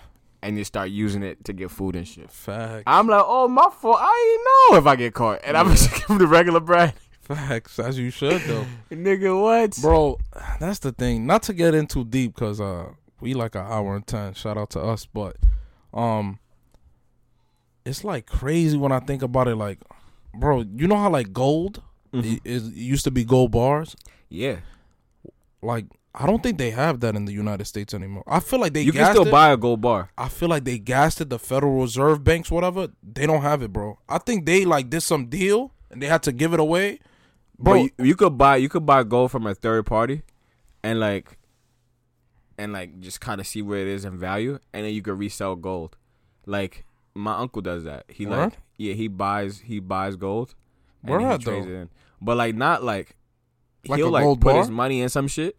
And just start using it to get food and shit. Facts. I'm like, oh my fault. I ain't know if I get caught, and I'm just give them the regular bread. Facts. As you should though. Nigga, what? bro that's the thing not to get in too deep because uh we like an hour and ten. Shout out to us, but um, it's like crazy when I think about it. Like, bro, you know how like gold Mhm. it used to be gold bars. Yeah, Like, I don't think they have that in the United States anymore. I feel like they you can still it. buy a gold bar. I feel like they gassed it. The Federal Reserve banks, whatever, they don't have it, bro. I think they like did some deal and they had to give it away, bro. But you, you could buy you could buy gold from a third party, and like, and like just kind of see where it is in value, and then you could resell gold. Like my uncle does that. He Word? like yeah he buys he buys gold. and Where then he trades though? it in. But like not like Like he'll a like gold put bar? his money in some shit.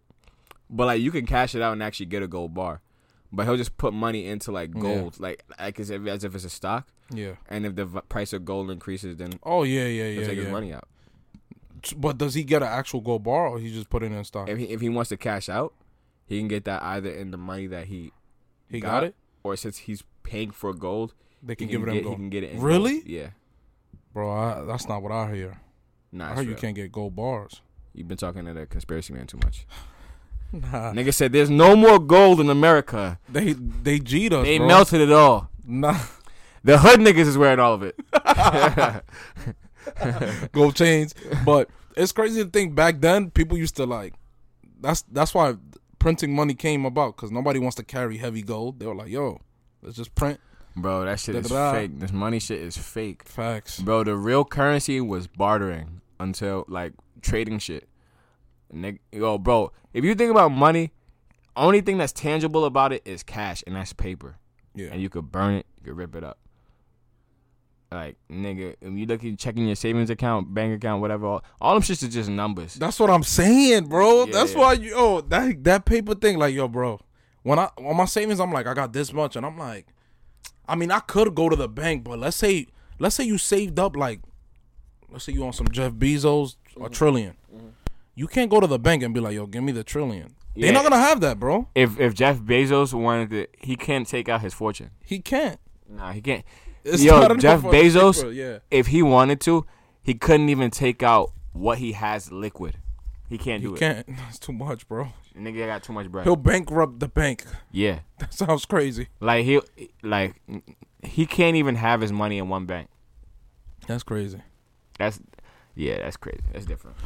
But like you can cash it out and actually get a gold bar. But he'll just put money into like Yeah. gold, like like as if, as if it's a stock. yeah. And if the v- price of gold increases, then Oh yeah, yeah, he'll yeah, take his money out. But does he get an actual gold bar or he just put it in stock? If he if he wants to cash out, he can get that either in the money that he He got it. or since he's paying for gold, They he can give it get, him he can get it. In Really? gold. Yeah. Bro, I, that's not what I hear. Nah, I heard you can't get gold bars. You've been talking to the conspiracy man too much. Nah, Nigga said there's no more gold in America. they they G'd us. They bro. melted it all. Nah, The hood niggas is wearing all of it. gold chains. But it's crazy to think back then people used to like. That's that's why printing money came about because nobody wants to carry heavy gold. They were like, "Yo, let's just print Bro, that shit is Da-da-da. fake. This money shit is fake. facts." Bro, the real currency was bartering until like trading shit. Nig- Yo, bro, if you think about money, only thing that's tangible about it is cash, and that's paper. Yeah, And you could burn it, you could rip it up. Like nigga, if you look at checking your savings account, bank account, whatever, all, all them shits is just numbers. That's what I'm saying, bro. Yeah, That's yeah. why you oh that that paper thing, like yo, bro. When I on my savings, I'm like, I got this much, and I'm like, I mean, I could go to the bank, but let's say let's say you saved up like, let's say you on some Jeff Bezos Mm-hmm. a 1000000000000 You can't go to the bank and be like, yo, give me the trillion. Yeah. They're not gonna have that, bro. If if Jeff Bezos wanted to, he can't take out his fortune. He can't. Nah, he can't. It's Yo, Jeff Bezos- paper, Yeah. If he wanted to, he couldn't even take out what he has liquid. He can't He do it. He can't. That's too much, bro. Nigga got too much bread. He'll bankrupt the bank. yeah, That sounds crazy. like he like he can't even have his money in one bank. That's crazy. That's yeah, that's crazy. That's different.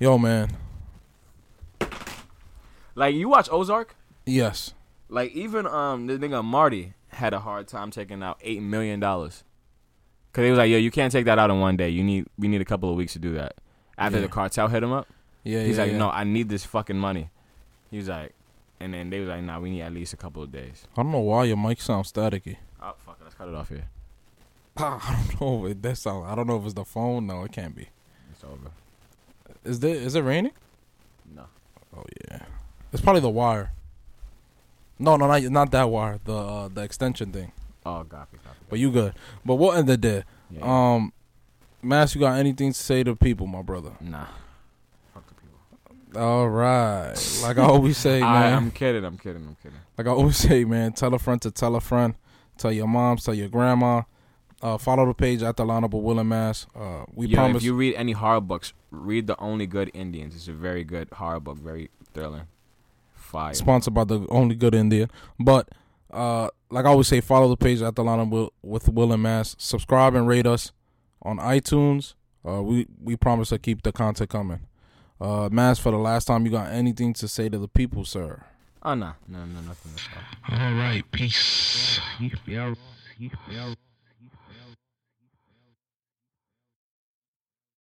Yo, man. Like you watch Ozark. Yes. Like even um the nigga Marty had a hard time taking out eight million dollars. Cause he was like, yo, you can't take that out in one day. You need we need a couple of weeks to do that. After Yeah. the cartel hit him up, Yeah. he's yeah, like, yeah. no, I need this fucking money. He was like, and then they was like, nah, we need at least a couple of days. I don't know why your mic sounds staticky. Oh fuck, it, let's cut it off here. I don't know. If that sound. I don't know if it's the phone. No, it can't be. It's over. Is there? Is it raining? No. Oh yeah. It's probably the wire. No, no, not not that wire. The uh, the extension thing. Oh, copy, copy. But you good. But what in the day? Yeah. Um, Mass, you got anything to say to people, my brother? nah. Fuck the people. All right. Like I always say, I, man. I'm kidding. I'm kidding. I'm kidding. like I always say, man. Tell a friend to tell a friend. Tell your mom. Tell your grandma. Uh, follow the page at the Honorable Will and Mass. Uh, we Yo, promise. if you read any horror books, read The Only Good Indians. It's a very good horror book, very thrilling. Fire. sponsored by the only good Indian. But uh, like I always say, follow the page at the line Will, with Will and Mass. Subscribe and rate us on iTunes. Uh, we we promise to keep the content coming. Uh, Mass, for the last time, you got anything to say to the people, sir? oh, no. No, no, nothing. That's all. All right, peace. Yeah. Yeah.